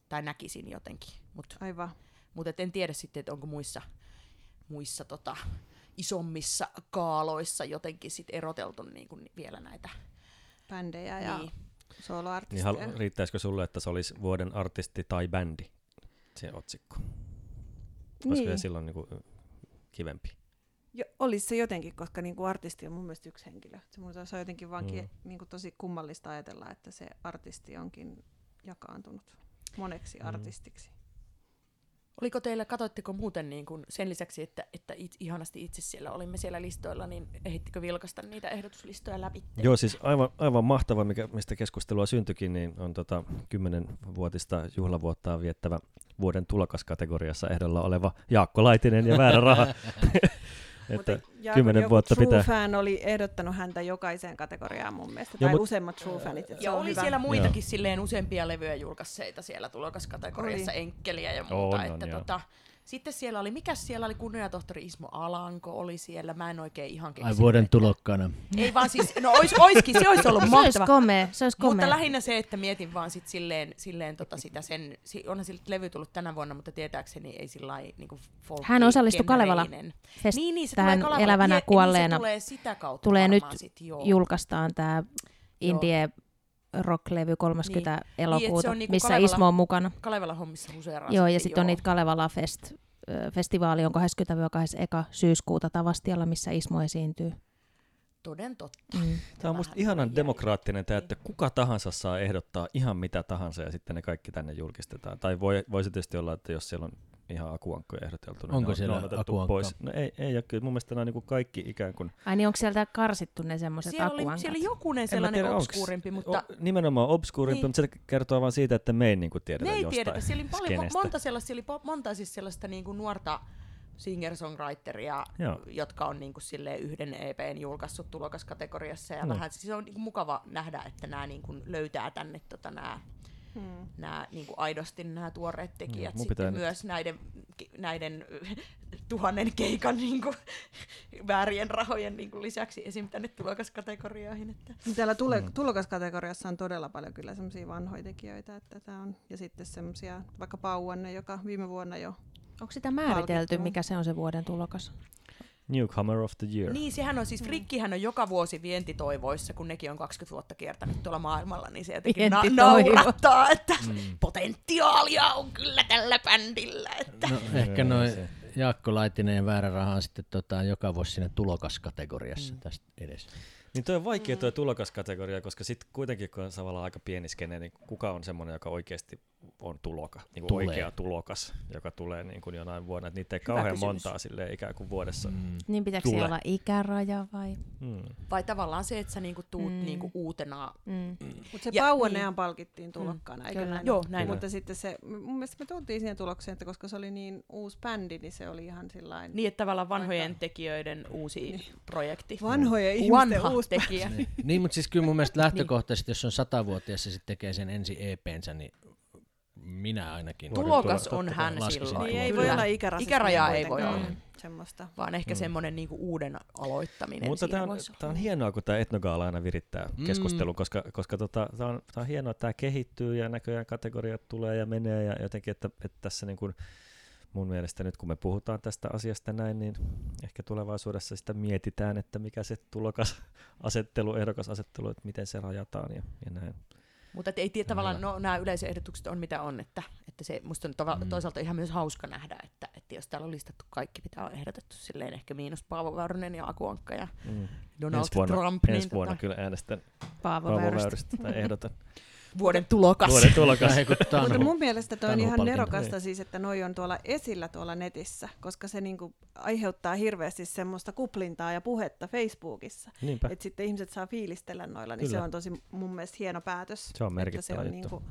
Tai näkisin jotenkin. Mutta Aivan. Mutta en tiedä sitten, että onko muissa, muissa tota, isommissa kaaloissa jotenkin sit eroteltu niin kuin vielä näitä. Bändejä ja Niin. Niin soloartisteja. halu- riittäisikö sulle, että se olisi vuoden artisti tai bändi, se otsikko? Olisiko niin. se silloin niin kuin kivempi? Jo, olisi se jotenkin, koska niin kuin artisti on mun mielestä yksi henkilö. Se, mun on jotenkin vaan Mm. mm. niin kuin tosi kummallista ajatella, että se artisti onkin jakaantunut moneksi mm. artistiksi. Oliko teillä, katoitteko muuten niin kuin sen lisäksi, että, että it, ihanasti itse siellä olimme siellä listoilla, niin ehittikö vilkasta niitä ehdotuslistoja läpi? Joo, siis aivan, aivan mahtava, mikä, mistä keskustelua syntyikin, niin on tota 10-vuotista juhlavuottaan viettävä vuoden tulokaskategoriassa ehdolla oleva Jaakko Laitinen ja väärä raha. että kymmenen joku vuotta True pitää- fan oli ehdottanut häntä jokaiseen kategoriaan mun mielestä, Joo, tai mut- useimmat True fanit. Ja on oli hyvä. siellä muitakin silleen useampia levyjä julkaisseita siellä tulokaskategoriassa, Oli. enkkeliä ja muuta. On, on, että joo. Sitten siellä oli, mikä siellä oli, kunniatohtori Ismo Alanko oli siellä, mä en oikein ihan Ai keksinyt. vuoden tulokkaana. Ei vaan siis, no ois, oiskin, se olisi ollut Se olisi mahtava. komea, se olisi Mutta komea. lähinnä se, että mietin vaan sit silleen, silleen tota sitä sen, onhan siltä levy tullut tänä vuonna, mutta tietääkseni ei sillä lailla niinku folk- Hän osallistui Kalevala. Fest- Niin, niin, se tähän tulee Kalevala. elävänä kuolleena. Niin se tulee sitä kautta Tulee varmaan nyt sit, joo. julkaistaan tämä Indie Rock-levy 30 Niin, elokuuta, se on niinku missä Kalevala- Ismo on mukana. Kalevala hommissa huseeraa. Joo, ja sitten, on niitä Kalevala Fest, festivaali on 20-21 syyskuuta Tavastialla, missä Ismo esiintyy. Toden totta. Mm. Tämä on musta ihanan demokraattinen tämä, että kuka tahansa saa ehdottaa ihan mitä tahansa ja sitten ne kaikki tänne julkistetaan. Tai voi, voi se tietysti olla, että jos siellä on ihan akuankkoja ehdoteltu, niin Onko ne on, siellä ne on pois. No ei, ei ole kyllä. Mun mielestä nämä on niin kuin kaikki ikään kuin... Ai niin, onko sieltä karsittu ne semmoiset Siellä oli, akuankat? siellä oli jokunen sellainen tiedä, onks- obskuurimpi, mutta O, nimenomaan obskuurimpi, Niin. mutta se kertoo vaan siitä, että me ei niin kuin tiedetä me ei jostain tiedetä. Siellä oli paljon, skenestä. monta sellaista, siellä oli po- monta siis sellaista niin kuin nuorta singer-songwriteria, Joo. jotka on niin kuin silleen yhden EPn julkaissut tulokaskategoriassa. Ja No. vähän, siis se on niin kuin mukava nähdä, että nämä niin kuin löytää tänne tota, nämä Hmm. nämä niin kuin aidosti nämä tuoreet tekijät mun sitten nyt- myös näiden, näiden tuhannen keikan niin kuin, väärien rahojen niin kuin, lisäksi esim. tänne tulokaskategorioihin. Että. Täällä tule, mm. tulokaskategoriassa on todella paljon kyllä semmoisia vanhoja tekijöitä, että tää on, ja sitten semmoisia, vaikka Pauanne, joka viime vuonna jo Onko sitä määritelty, Palkittu. mikä se on se vuoden tulokas? Newcomer of the Year. Niin, sehän on siis, Frikkihän on joka vuosi vientitoivoissa, kun nekin on 20 vuotta kiertänyt tuolla maailmalla, niin se jotenkin na- naurattaa, että Mm. potentiaalia on kyllä tällä bändillä. Että. No, ehkä Joo, noin Jaakko Laitinen ja Väärä Raha on sitten tota, joka vuosi siinä tulokaskategoriassa mm. tästä edes. Niin toi on vaikea tuo tulokaskategoria, koska sitten kuitenkin kun on tavallaan aika pieni skene, niin kuka on semmoinen, joka oikeasti on tuloka, niin kuin Tulee. oikea tulokas, joka tulee niin kuin jonain vuonna. Että niitä ei Hyvä kauhean kysymys. montaa silleen ikään kuin vuodessa. Mm. Mm. Niin pitääkö Tule. siellä olla ikäraja vai? Mm. Vai tavallaan se, että sä niinku tuut Mm. niinku uutena. Mm. Mutta se Ja- Pauannehan niin. palkittiin tulokkaana, mm, eikö Kyllä. näin? Joo, näin Mutta sitten se, mun mielestä me tultiin siihen tulokseen, että koska se oli niin uusi bändi, niin se oli ihan sillain Niin, että tavallaan vanhojen tekijöiden uusi projekti. vanhoja ihmisten Vanha uusi tekijä. Niin. niin, mutta siis kyllä mun mielestä lähtökohtaisesti, jos on satavuotias ja sitten tekee sen ensi EPnsä, niin minä ainakin Tulokas Totta on hän silloin. Niin ei voi olla ikärasismia Ikärajaa ei voi olla. Mm. Semmoista. Vaan ehkä Mm. semmoinen niinku uuden aloittaminen Mutta tämä on, tää on hienoa, kun tämä etnogaala aina virittää Mm. keskustelun, koska, koska tota, tämä on, tää on hienoa, että tämä kehittyy ja näköjään kategoriat tulee ja menee ja jotenkin, että, että tässä niin kuin, mun mielestä nyt kun me puhutaan tästä asiasta näin, niin ehkä tulevaisuudessa sitä mietitään, että mikä se tulokasasettelu, ehdokasasettelu, että miten se rajataan ja, ja näin. Mutta ei tiedä, tavallaan, no, nämä yleisehdotukset on mitä on, että, että se musta on tova, Mm. toisaalta ihan myös hauska nähdä, että, että jos täällä on listattu kaikki, mitä on ehdotettu, silleen ehkä miinus Paavo Väyrynen ja Aku Ankka ja Mm. Donald ensi vuonna, Trump, ensi niin vuonna tota, kyllä äänestän Paavo Paavo Väyrystä. Väyrystä tai ehdotan. vuoden tulokas. Vuoden tulokas. Mutta mun mielestä toi on ihan nerokasta siis, että noi on tuolla esillä tuolla netissä, koska se niinku aiheuttaa hirveästi semmoista kuplintaa ja puhetta Facebookissa. Niinpä. Että sitten ihmiset saa fiilistellä noilla, niin Kyllä. se on tosi mun mielestä hieno päätös. Se on että merkittävä se on juttu. niinku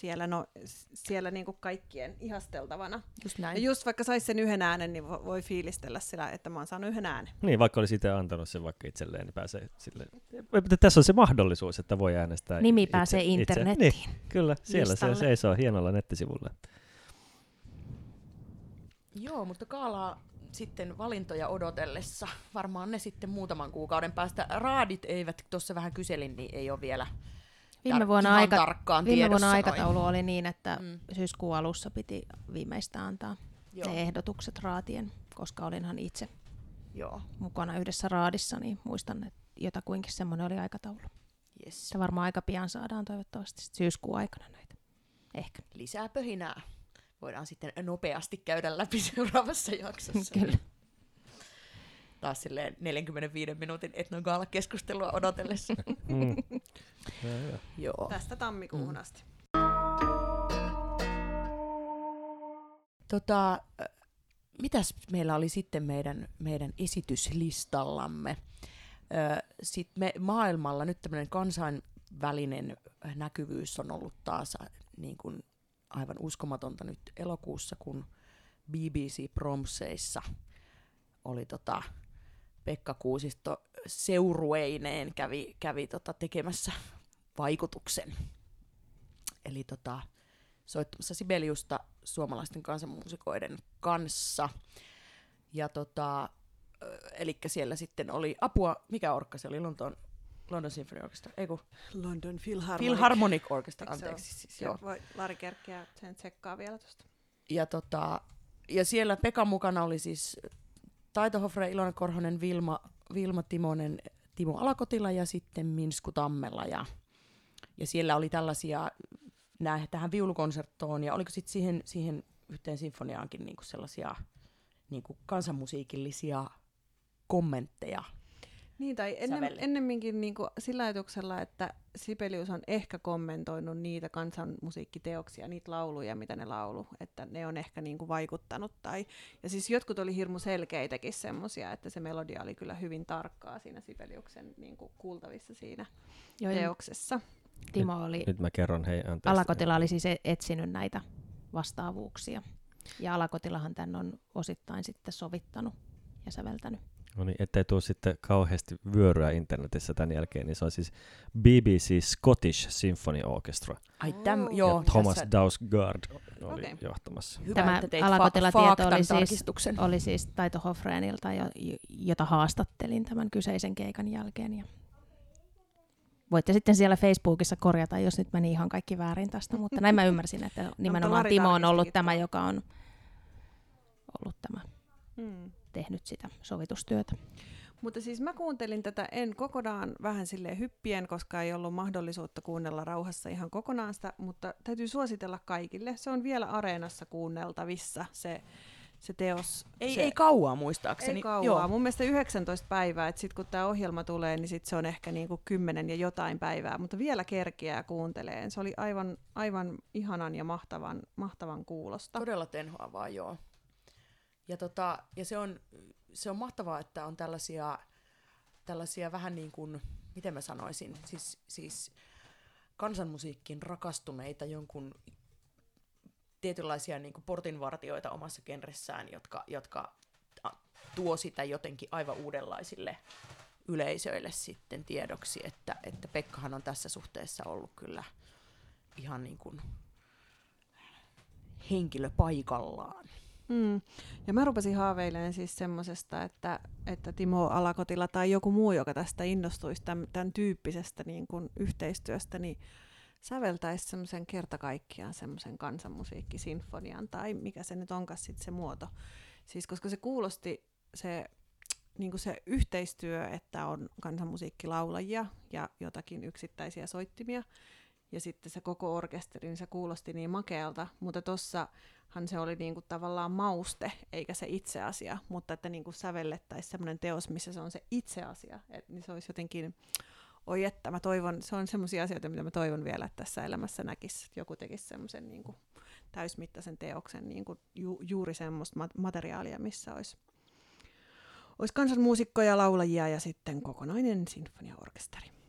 siellä, no, siellä niinku kaikkien ihasteltavana. Just Ja näin. just vaikka saisi sen yhden äänen, niin vo- voi fiilistellä sillä, että mä oon saanut yhden äänen. Niin, vaikka olisi itse antanut sen vaikka itselleen, niin pääsee silleen. Mutta tässä on se mahdollisuus, että voi äänestää Nimi itse- pääsee itse. internettiin. Niin, kyllä, siellä se Listalle. seisoo hienolla nettisivulla. Joo, mutta Kaalaa sitten valintoja odotellessa, varmaan ne sitten muutaman kuukauden päästä. Raadit eivät, tuossa vähän kyselin, niin ei ole vielä Viime vuonna, aika, tarkkaan viime vuonna aikataulu oli niin, että Mm. syyskuun alussa piti viimeistä antaa Joo, ne ehdotukset raatien, koska olinhan itse joo, mukana yhdessä raadissa, niin muistan, että jotakuinkin semmoinen oli aikataulu. yes. Se varmaan aika pian saadaan toivottavasti syyskuun aikana näitä. Ehkä. Lisää pöhinää. Voidaan sitten nopeasti käydä läpi seuraavassa jaksossa. Kyllä. Taas silleen 45 minuutin etnogaala-keskustelua odotellessa. Mm. Ja, ja. Joo. Tästä tammikuuhun Mm. asti. Tota, äh, mitäs meillä oli sitten meidän, meidän esityslistallamme? Sitten me maailmalla nyt tämmöinen kansainvälinen näkyvyys on ollut taas äh, niin kuin aivan uskomatonta nyt elokuussa, kun BBC Promseissa oli tota Pekka Kuusisto seurueineen kävi, kävi tota tekemässä vaikutuksen. Eli tota, soittamassa Sibeliusta suomalaisten kansanmuusikoiden kanssa. Ja tota, eli siellä sitten oli apua, mikä orkka se oli, Lontoon, London Symphony Orchestra, ei kun London Philharmonic. Philharmonic Orchestra, anteeksi. Siis, joo. Voi Lari Kerkkiä sen tsekkaa vielä tuosta. Ja, tota, ja siellä Pekan mukana oli siis Taito Hofre, Ilona Korhonen, Vilma, Vilma Timonen, Timo Alakotila ja sitten Minsku Tammella. Ja, ja siellä oli tällaisia, nää, tähän viulukonserttoon ja oliko sitten siihen, siihen yhteen sinfoniaankin niinku sellaisia niinku kansanmusiikillisia kommentteja. Niin, tai ennen, Sävellet. ennemminkin niin kuin sillä ajatuksella, että Sibelius on ehkä kommentoinut niitä kansanmusiikkiteoksia, niitä lauluja, mitä ne laulu, että ne on ehkä niin kuin vaikuttanut. Tai, ja siis jotkut oli hirmu selkeitäkin semmoisia, että se melodia oli kyllä hyvin tarkkaa siinä Sibeliuksen niin kuin kuultavissa siinä Joo, teoksessa. Timo oli, Nyt mä kerron, hei anteeksi. Alakotila oli siis e- etsinyt näitä vastaavuuksia. Ja Alakotilahan tän on osittain sitten sovittanut ja säveltänyt. No niin, ettei tule sitten kauheasti vyöryä internetissä tämän jälkeen, niin se on siis BBC Scottish Symphony Orchestra. Ai täm, Oo. joo, ja Thomas tässä, Dausgaard oli Okei. johtamassa. hyvä, Tämä alakotilatieto oli siis-. Oli siis Taito Hofreenilta, jo, jota haastattelin tämän kyseisen keikan jälkeen. Ja voitte sitten siellä Facebookissa korjata, jos nyt meni ihan kaikki väärin tästä, mutta näin mä ymmärsin, että nimenomaan Timo on ollut tämä, joka on ollut tämä, Hmm. Tehnyt sitä sovitustyötä. Mutta siis mä kuuntelin tätä, en kokonaan vähän sille hyppien, koska ei ollut mahdollisuutta kuunnella rauhassa ihan kokonaan sitä, mutta täytyy suositella kaikille. Se on vielä areenassa kuunneltavissa se, se teos. Ei, se, ei kauaa muistaakseni. ei kauaa. Joo. Mun mielestä 19 päivää, että sitten kun tämä ohjelma tulee, niin sit se on ehkä niinku 10 ja jotain päivää, mutta vielä kerkiää kuunteleen. Se oli aivan, aivan ihanan ja mahtavan, mahtavan kuulosta. Todella tenhoavaa, joo. Ja, tota, ja se, on, se on mahtavaa, että on tällaisia, tällaisia vähän niin kuin, miten mä sanoisin, siis, siis kansanmusiikkiin rakastuneita jonkun tietynlaisia niin kuin portinvartioita omassa genressään, jotka, jotka tuo sitä jotenkin aivan uudenlaisille yleisöille sitten tiedoksi, että, että Pekkahan on tässä suhteessa ollut kyllä ihan niin kuin henkilö paikallaan. Mm. Ja mä rupesin haaveilemaan siis semmosesta, että, että Timo Alakotila tai joku muu, joka tästä innostuisi tämän, tämän tyyppisestä niin kuin yhteistyöstä, niin säveltäisi semmoisen kertakaikkiaan semmoisen kansanmusiikkisinfonian tai mikä se nyt onkaan sitten se muoto. Siis koska se kuulosti se, niin kuin se yhteistyö, että on kansanmusiikkilaulajia ja jotakin yksittäisiä soittimia, ja sitten se koko orkesteri, niin se kuulosti niin makealta, mutta tossahan se oli niinku tavallaan mauste, eikä se itse asia, mutta että niinku sävellettäisiin semmoinen teos, missä se on se itse asia, et, niin se olisi jotenkin, oi että mä toivon, se on semmoisia asioita, mitä mä toivon vielä, että tässä elämässä näkisi, että joku tekisi semmoisen niinku täysmittaisen teoksen, niinku ju, juuri semmoista mat- materiaalia, missä olisi olisi kansanmuusikkoja, laulajia ja sitten kokonainen sinfoniaorkesteri.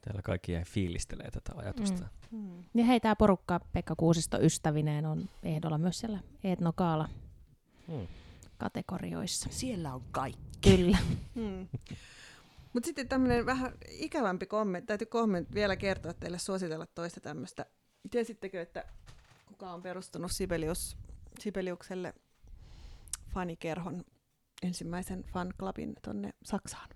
Täällä kaikki jäi fiilistelee tätä ajatusta. Mm. Mm. Ja hei, tämä porukka Pekka Kuusisto ystävineen on ehdolla myös siellä Etnokaala Mm. kategorioissa. Siellä on kaikki. Kyllä. Hmm. Mutta sitten tämmöinen vähän ikävämpi kommentti, täytyy kommentti vielä kertoa teille, suositella toista tämmöistä. Tiesittekö, että kuka on perustunut Sibelius, Sibeliukselle fanikerhon ensimmäisen fanklubin tonne Saksaan?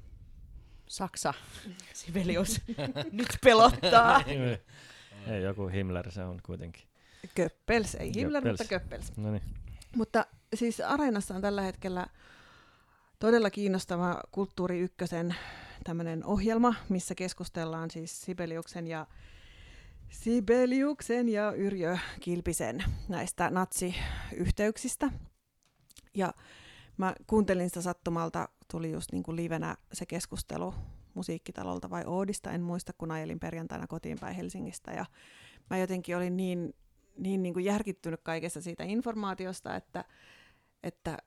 Saksa, Sibelius, nyt pelottaa. Ei joku Himmler, se on kuitenkin. Köppels, ei Himmler, Goebbels. mutta Köppels. No niin. Mutta siis Areenassa on tällä hetkellä todella kiinnostava Kulttuuri Ykkösen tämmöinen ohjelma, missä keskustellaan siis Sibeliuksen ja Sibeliuksen ja Yrjö Kilpisen näistä natsiyhteyksistä. Ja mä kuuntelin sitä sattumalta, tuli just niin kuin livenä se keskustelu musiikkitalolta vai Oodista, en muista, kun ajelin perjantaina kotiin päin Helsingistä. Ja mä jotenkin olin niin, niin, niin kuin järkittynyt kaikesta siitä informaatiosta, että, että,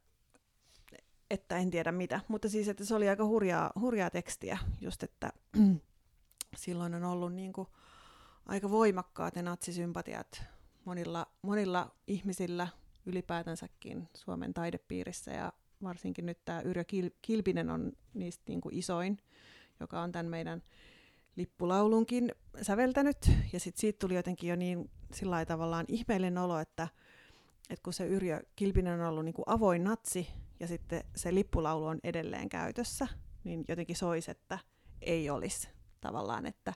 että en tiedä mitä. Mutta siis, että se oli aika hurjaa, hurjaa tekstiä, just että silloin on ollut niin kuin aika voimakkaat ne natsisympatiat monilla, monilla ihmisillä ylipäätänsäkin Suomen taidepiirissä ja varsinkin nyt tämä Yrjö Kil- Kilpinen on niistä niin kuin isoin, joka on tämän meidän lippulaulunkin säveltänyt. Ja sitten siitä tuli jotenkin jo niin sillä tavallaan ihmeellinen olo, että, että kun se Yrjö Kilpinen on ollut niin kuin avoin natsi ja sitten se lippulaulu on edelleen käytössä, niin jotenkin sois, että ei olisi tavallaan, että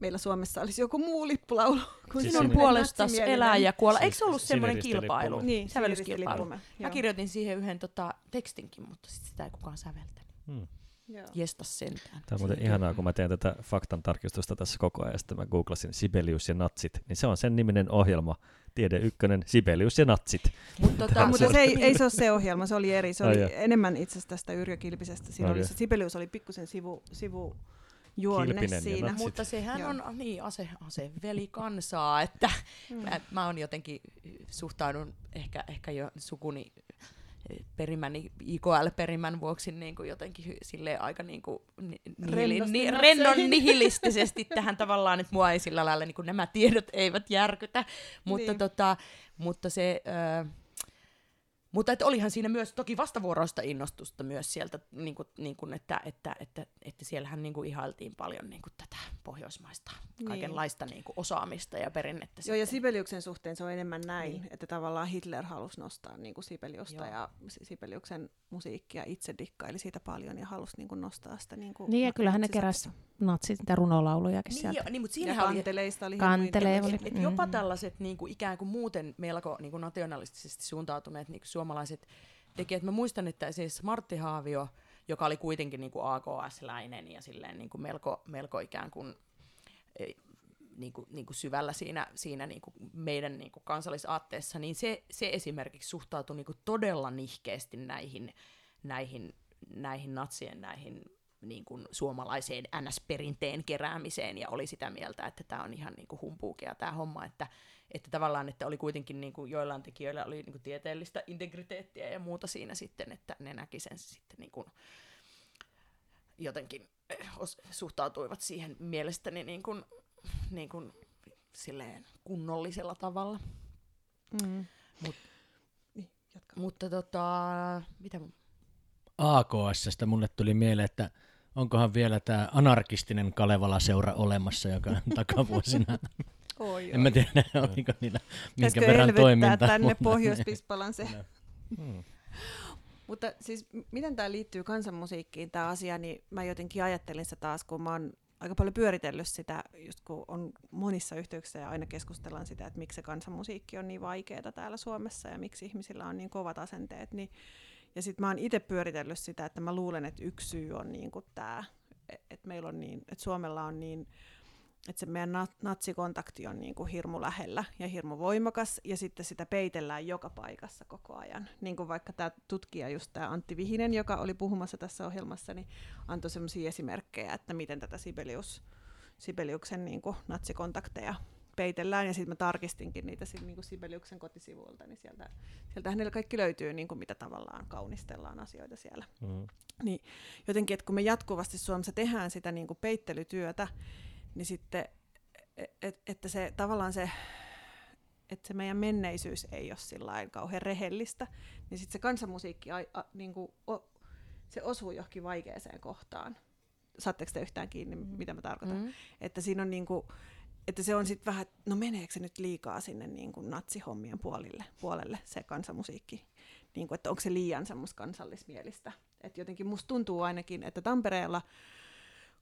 meillä Suomessa olisi joku muu lippulaulu kuin Siis Sinun puolestasi natsimielinen. elää ja kuolla. Siis Eikö se ollut semmoinen kilpailu? Niin, sävellyskilpailu. Mä joo. kirjoitin siihen yhden tota, tekstinkin, mutta sit sitä ei kukaan säveltänyt. Hmm. Joo. Jestas sentään. Tämä on muuten ihanaa, kun mä teen tätä faktan tarkistusta tässä koko ajan, ja sitten mä googlasin Sibelius ja natsit, niin se on sen niminen ohjelma, Tiede Ykkönen, Sibelius ja natsit. Mut tota, Mutta se ei, ei se ole se ohjelma, se oli eri. Se Ai oli joo. enemmän itse asiassa tästä Yrjö Kilpisestä. Siinä oli se Sibelius oli pikkusen sivu, sivu juonne Kilpinen siinä. Mutta sehän Joo. on niin ase, aseveli kansaa, että Mm. mä, mä oon jotenkin suhtaudun ehkä, ehkä jo sukuni perimäni, IKL-perimän vuoksi niin kuin jotenkin silleen aika niin kuin, ni, nihili, ni, rennon nihilistisesti tähän tavallaan, että mua ei sillä lailla, niin kuin nämä tiedot eivät järkytä, mutta, Niin. tota, mutta se... Ö, Mutta että olihan siinä myös toki vastavuoroista innostusta myös sieltä, niin kuin, niin kuin, että, että, että, että siellähän niin kuin ihailtiin paljon niin kuin tätä pohjoismaista Niin. kaikenlaista niin kuin osaamista ja perinnettä. Joo, ja sitten. Sibeliuksen suhteen se on enemmän näin, Niin. että tavallaan Hitler halusi nostaa niin kuin Sibeliusta Joo. ja Si- Sibeliuksen musiikkia itse dikkaili siitä paljon ja halusi niin kuin nostaa sitä niin kuin Niin, ja kyllähän ne natsisesta. Natsit niitä runolaulujakin niin, sieltä. jo, niin, mutta oli, kanteleista oli Kantelee oli. et, et jopa Mm. tällaiset niin kuin, ikään kuin muuten melko niin kuin nationalistisesti suuntautuneet niin kuin suomalaiset tekijät. Mä muistan, että siis Martti Haavio, joka oli kuitenkin niin kuin AKS-läinen ja silleen niin kuin melko, melko ikään kuin niin kuin, niin kuin syvällä siinä, siinä niin kuin meidän niin kuin kansallisaatteessa, niin se, se esimerkiksi suhtautui niin kuin todella nihkeästi näihin, näihin, näihin natsien näihin niin kuin suomalaiseen NS-perinteen keräämiseen ja oli sitä mieltä, että tämä on ihan niin kuin humpuukea tämä homma, että, että tavallaan, että oli kuitenkin niin kuin joillain tekijöillä oli niin kuin tieteellistä integriteettiä ja muuta siinä sitten, että ne näki sen sitten niin kuin jotenkin eh, suhtautuivat siihen mielestäni niin kuin, niin kuin silleen kunnollisella tavalla. Mm. Mut- niin, jatka. Mutta tota, mitä mun- AKSstä mulle tuli mieleen, että onkohan vielä tämä anarkistinen Kalevala-seura olemassa, joka on takavuosina. Oi, en mä tiedä, oliko niillä minkä Pitäisikö verran toimintaa. tänne mutta- Pohjois-Pispalan se. Hmm. Mutta siis miten tämä liittyy kansanmusiikkiin tämä asia, niin mä jotenkin ajattelin sitä taas, kun mä oon aika paljon pyöritellyt sitä, just kun on monissa yhteyksissä ja aina keskustellaan sitä, että miksi se kansanmusiikki on niin vaikeaa täällä Suomessa ja miksi ihmisillä on niin kovat asenteet. Niin, ja sitten mä oon itse pyöritellyt sitä, että mä luulen, että yksi syy on niin tämä, että meillä on niin, että Suomella on niin että se meidän na- natsikontakti on niin kuin hirmu lähellä ja hirmu voimakas, ja sitten sitä peitellään joka paikassa koko ajan. Niin kuin vaikka tämä tutkija, just tämä Antti Vihinen, joka oli puhumassa tässä ohjelmassa, niin antoi sellaisia esimerkkejä, että miten tätä Sibelius, Sibeliuksen niin kuin natsikontakteja peitellään, ja sitten mä tarkistinkin niitä sit, niin kuin Sibeliuksen kotisivuilta, niin sieltä, sieltä hänellä kaikki löytyy, niin kuin mitä tavallaan kaunistellaan asioita siellä Mm. jotenkin, että kun me jatkuvasti Suomessa tehdään sitä niin kuin peittelytyötä, niin sitten, et, että se tavallaan se, että se meidän menneisyys ei ole sillä kauhean rehellistä, niin sitten se kansanmusiikki a, a, niin kuin, o, se osuu johonkin vaikeaseen kohtaan. Saatteko te yhtään kiinni, mm. mitä mä tarkoitan? Mm. Että siinä on niin kuin, että se on sitten vähän, no meneekö se nyt liikaa sinne niin kuin natsihommien puolille, puolelle se kansanmusiikki? Niin kuin, että onko se liian semmoista kansallismielistä? Että jotenkin musta tuntuu ainakin, että Tampereella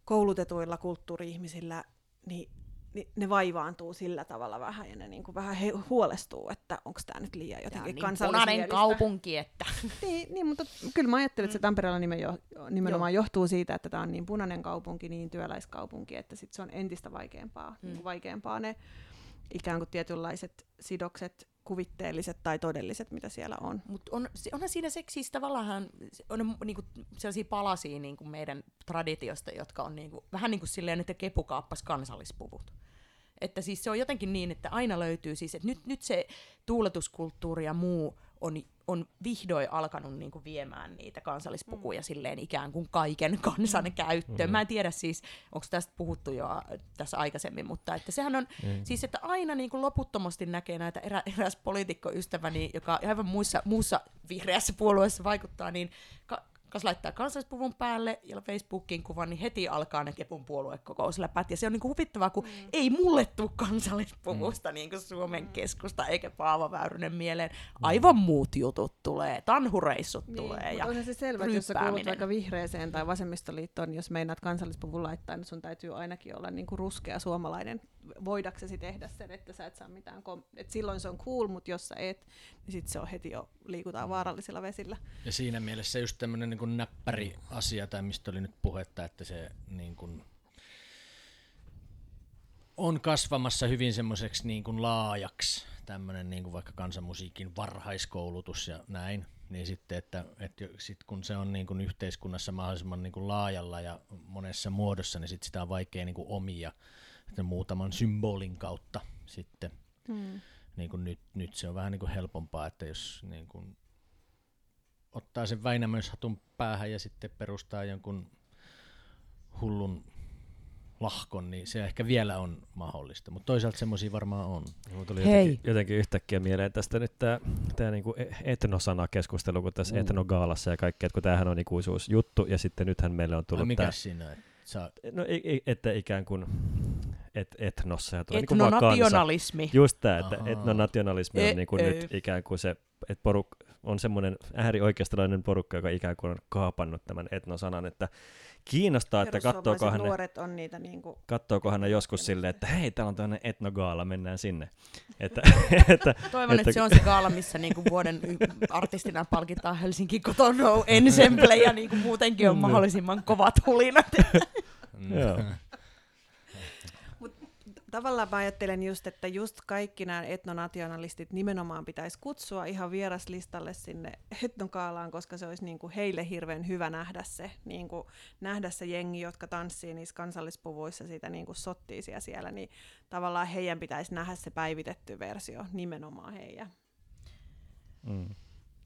koulutetuilla kulttuuri-ihmisillä, niin, niin ne vaivaantuu sillä tavalla vähän ja ne niin kuin vähän he, huolestuu, että onko tämä nyt liian jotenkin niin punainen kaupunki, että... Niin, niin, mutta kyllä mä ajattelen, että se Mm. Tampereella nimen jo, nimenomaan johtuu siitä, että tämä on niin punainen kaupunki, niin työläiskaupunki, että sit se on entistä vaikeampaa, Mm. niin vaikeampaa ne ikään kuin tietynlaiset sidokset, kuvitteelliset tai todelliset, mitä siellä on. Mutta on, onhan siinä se, siis tavallaan on niinku sellaisia palasia niinku meidän traditiosta, jotka on niinku, vähän niin kuin silleen, että kepu kaappas kansallispuvut. Että siis se on jotenkin niin, että aina löytyy siis, että nyt, nyt se tuuletuskulttuuri ja muu on, on vihdoin alkanut niinku viemään niitä kansallispukuja mm. silleen ikään kuin kaiken kansan mm. käyttöön. Mä en tiedä siis, onko tästä puhuttu jo tässä aikaisemmin, mutta että sehän on Mm. siis, että aina niin kuin loputtomasti näkee näitä erä, eräs poliitikkoystäväni, joka aivan muissa, muussa vihreässä puolueessa vaikuttaa, niin ka, kas laittaa kansallispuvun päälle ja Facebookin kuvan, niin heti alkaa ne Kepun puoluekokousläpät. Ja se on niin kuin huvittavaa, kun mm. ei mulle tule kansallispuvusta mm. niin kuin Suomen keskusta eikä Paavo Väyrynen mieleen. Aivan muut jutut tulee, tanhureissut Niin, tulee. Ja, onhan se selvä, että jos sä kuulut vaikka vihreeseen tai vasemmistoliittoon, niin jos meinaat kansallispuvun laittaa, niin sun täytyy ainakin olla niin kuin ruskea suomalainen. Voidaksesi tehdä sen, että sä et saa mitään, kom- et silloin se on cool, mutta jos sä et, niin sit se on heti jo, liikutaan vaarallisilla vesillä. Ja siinä mielessä just tämmöinen niin näppäri asia, tai mistä oli nyt puhetta, että se niin kuin on kasvamassa hyvin semmoiseksi niin kuin laajaksi, tämmöinen niin kuin vaikka kansanmusiikin varhaiskoulutus ja näin, niin sitten, että, että sit kun se on niin kuin yhteiskunnassa mahdollisimman niin kuin laajalla ja monessa muodossa, niin sit sitä on vaikea niin kuin omia että muutaman symbolin kautta sitten Hmm. niin kuin nyt, nyt se on vähän niin kuin helpompaa, että jos niin kuin ottaa sen Väinämöishatun päähän ja sitten perustaa jonkun hullun lahkon, niin se ehkä vielä on mahdollista, mutta toisaalta semmoisia varmaan on. Mulla tuli Hei. jotenkin, jotenkin yhtäkkiä mieleen tästä nyt tämä tämä niinku e- etnosana-keskustelu, kun tässä Mm. etnogaalassa ja kaikkea, että kun tämähän on ikuisuus juttu, ja sitten nythän meille on tullut mikä tämä, siinä? että Sä, no, että ikään kuin et, etnossa ja tulee niinku vaan kansa. Etnonationalismi. Just tämä, että etnonationalismi E- on niinku ö. nyt ikään kuin se, että poruk, on semmoinen äärioikeistolainen porukka, joka ikään kuin on kaapannut tämän etnosanan, että kiinnostaa, että kattookohan ne, nuoret on niitä niinku... kattookohan ne joskus silleen, että hei, täällä on tämmöinen etnogaala, mennään sinne. Että, että Toivon, että, Että- se on se gaala, missä niinku vuoden artistina palkitaan Helsinki Cotonou Ensemble ja niinku muutenkin on Mm. mahdollisimman kovat hulinat. Joo. Tavallaan mä ajattelen just, että just kaikki nämä etnonationalistit nimenomaan pitäisi kutsua ihan vieraslistalle sinne etnokaalaan, koska se olisi niinku heille hirveän hyvä nähdä se, niinku, nähdä se jengi, jotka tanssii niissä kansallispuvuissa sitä niinku sottiisia siellä, niin tavallaan heidän pitäisi nähdä se päivitetty versio, nimenomaan heidän. mm.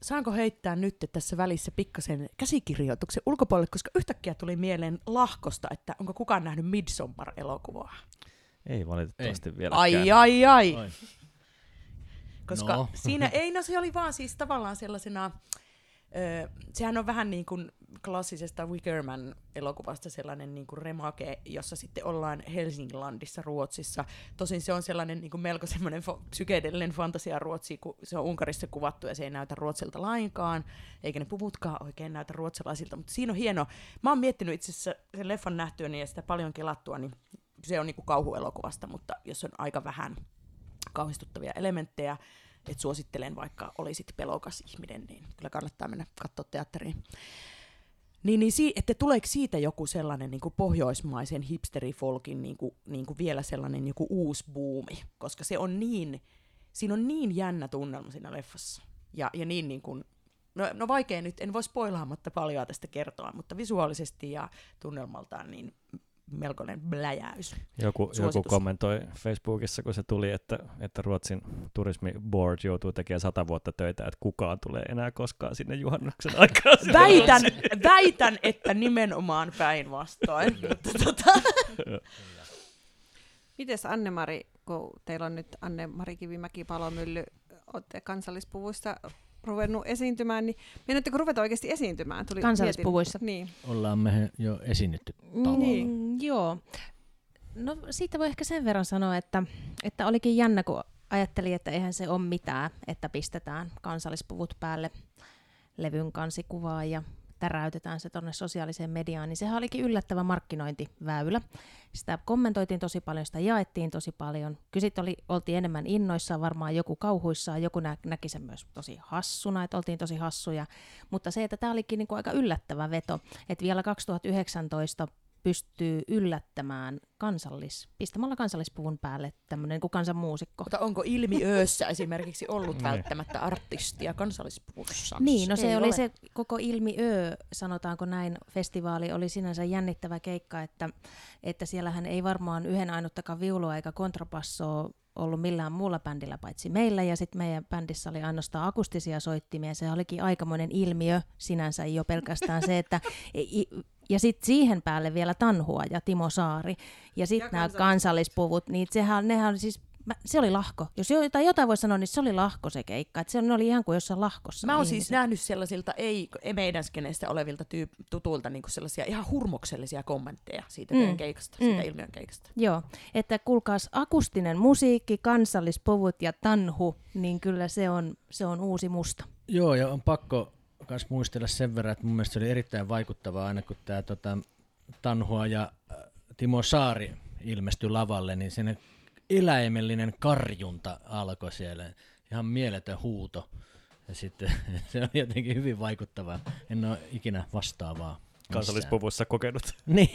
Saanko heittää nyt tässä välissä pikkasen käsikirjoituksen ulkopuolelle, koska yhtäkkiä tuli mieleen lahkosta, että onko kukaan nähnyt Midsommar-elokuvaa? Ei valitettavasti vielä. Ai, ai, ai. Oi. Koska No. siinä, ei, no se oli vaan siis tavallaan sellaisena, ö, sehän on vähän niin kuin klassisesta Wickerman elokuvasta sellainen niin kuin remake, jossa sitten ollaan Helsinglandissa Ruotsissa. Tosin se on sellainen niin kuin melko semmoinen fo- psykedelinen fantasia Ruotsi, kun se on Unkarissa kuvattu ja se ei näytä Ruotsilta lainkaan, eikä ne puvutkaan oikein näytä ruotsalaisilta, mutta siinä on hieno. Mä oon miettinyt itse asiassa sen leffan nähtyäni ja sitä paljon kelattua, niin se on niin kuin kauhuelokuvasta, mutta jos on aika vähän kauhistuttavia elementtejä, että suosittelen vaikka olisit pelokas ihminen, niin kyllä kannattaa mennä katsoa teatteriin. Niin, niin si- että tuleeko siitä joku sellainen niin kuin pohjoismaisen hipsterifolkin niin kuin, niin kuin vielä sellainen joku uusi buumi, koska se on niin, siinä on niin jännä tunnelma siinä leffassa. Ja, ja niin, niin kuin, no, no vaikea nyt, en voi spoilaamatta paljon tästä kertoa, mutta visuaalisesti ja tunnelmaltaan niin melkoinen bläjäys. Joku, joku kommentoi Facebookissa, kun se tuli, että, että Ruotsin turismiboard joutuu tekemään sata vuotta töitä, että kukaan tulee enää koskaan sinne juhannuksen aikaan. sinne Väitän, väitän, että nimenomaan päinvastoin. Mutta tota, Mites Anne-Mari, kun teillä on nyt Anne-Mari Kivimäki palomylly, olette kansallispuvuissa ruvennut esiintymään, niin meinatteko ruveta oikeasti esiintymään? Tuli Kansallispuvuissa? Mietin. Niin. ollaan me jo esiinnytty tavalla. Niin. Joo. No siitä voi ehkä sen verran sanoa, että, että olikin jännä, kun ajattelin, että eihän se ole mitään, että pistetään kansallispuvut päälle levyn kansikuvaa ja täräytetään se tuonne sosiaaliseen mediaan, niin sehän olikin yllättävä markkinointiväylä. Sitä kommentoitiin tosi paljon, sitä jaettiin tosi paljon. Kyllä sit oli, oltiin enemmän innoissaan, varmaan joku kauhuissaan, joku nä- näki sen myös tosi hassuna, että oltiin tosi hassuja. Mutta se, että tämä olikin niinku aika yllättävä veto, että vielä 2019 pystyy yllättämään kansallis, pistämällä kansallispuvun päälle tämmöinen niin kuin kansanmuusikko. mutta onko ilmiöössä esimerkiksi ollut Niin. välttämättä artistia kansallispuvussa? Niin, no se Ei oli ole. se koko ilmiö, sanotaanko näin, festivaali oli sinänsä jännittävä keikka, että, että siellähän ei varmaan yhden ainuttakaan viulua eikä kontrapassoa ollut millään muulla bändillä paitsi meillä, ja sitten meidän bändissä oli ainoastaan akustisia soittimia, se olikin aikamoinen ilmiö sinänsä jo pelkästään se, että ja sitten siihen päälle vielä Tanhua ja Timo Saari, ja sitten nämä kansallispuvut. niin sehän, nehän siis, mä, se oli lahko. Jos jotain, jotain voi sanoa, niin se oli lahko se keikka, että se oli ihan kuin jossain lahkossa. Mä oon ihmiset. siis nähnyt sellaisilta ei, ei meidän skeneistä olevilta tyyp, tutuilta niin sellaisia ihan hurmoksellisia kommentteja siitä Mm. mm. keikasta, siitä Mm. ilmiön keikasta. Joo, että kuulkaas akustinen musiikki, kansallispuvut ja tanhu, niin kyllä se on, se on uusi musta. Joo, ja on pakko myös muistella sen verran, että mun mielestä se oli erittäin vaikuttavaa aina, kun tämä tota, Tanhua ja äh, Timo Saari ilmestyi lavalle, niin sen eläimellinen karjunta alkoi siellä. Ihan mieletön huuto. Ja sitten se on jotenkin hyvin vaikuttavaa. En ole ikinä vastaavaa. missään. Kansallispuvussa kokenut. niin,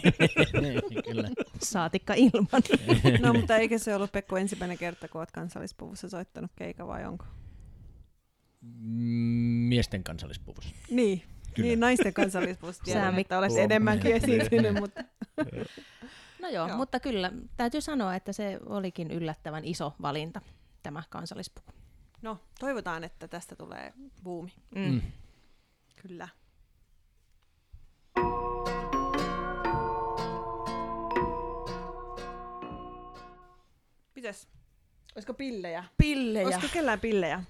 niin, kyllä. Saatikka ilman. No, mutta eikö se ollut Pekko ensimmäinen kerta, kun olet kansallispuvussa soittanut keika vai onko? Miesten kansallispuvussa. Niin. Kyllä. Niin, naisten kansallispuvussa tiedän, Sä, että olet enemmänkin esiintynyt, mutta No joo, Joo. mutta kyllä täytyy sanoa, että se olikin yllättävän iso valinta, tämä kansallispuku. no, toivotaan, että tästä tulee buumi. Mm. Mm. Kyllä. Mites? Olisiko pillejä? Pillejä. Olisiko kellään pillejä?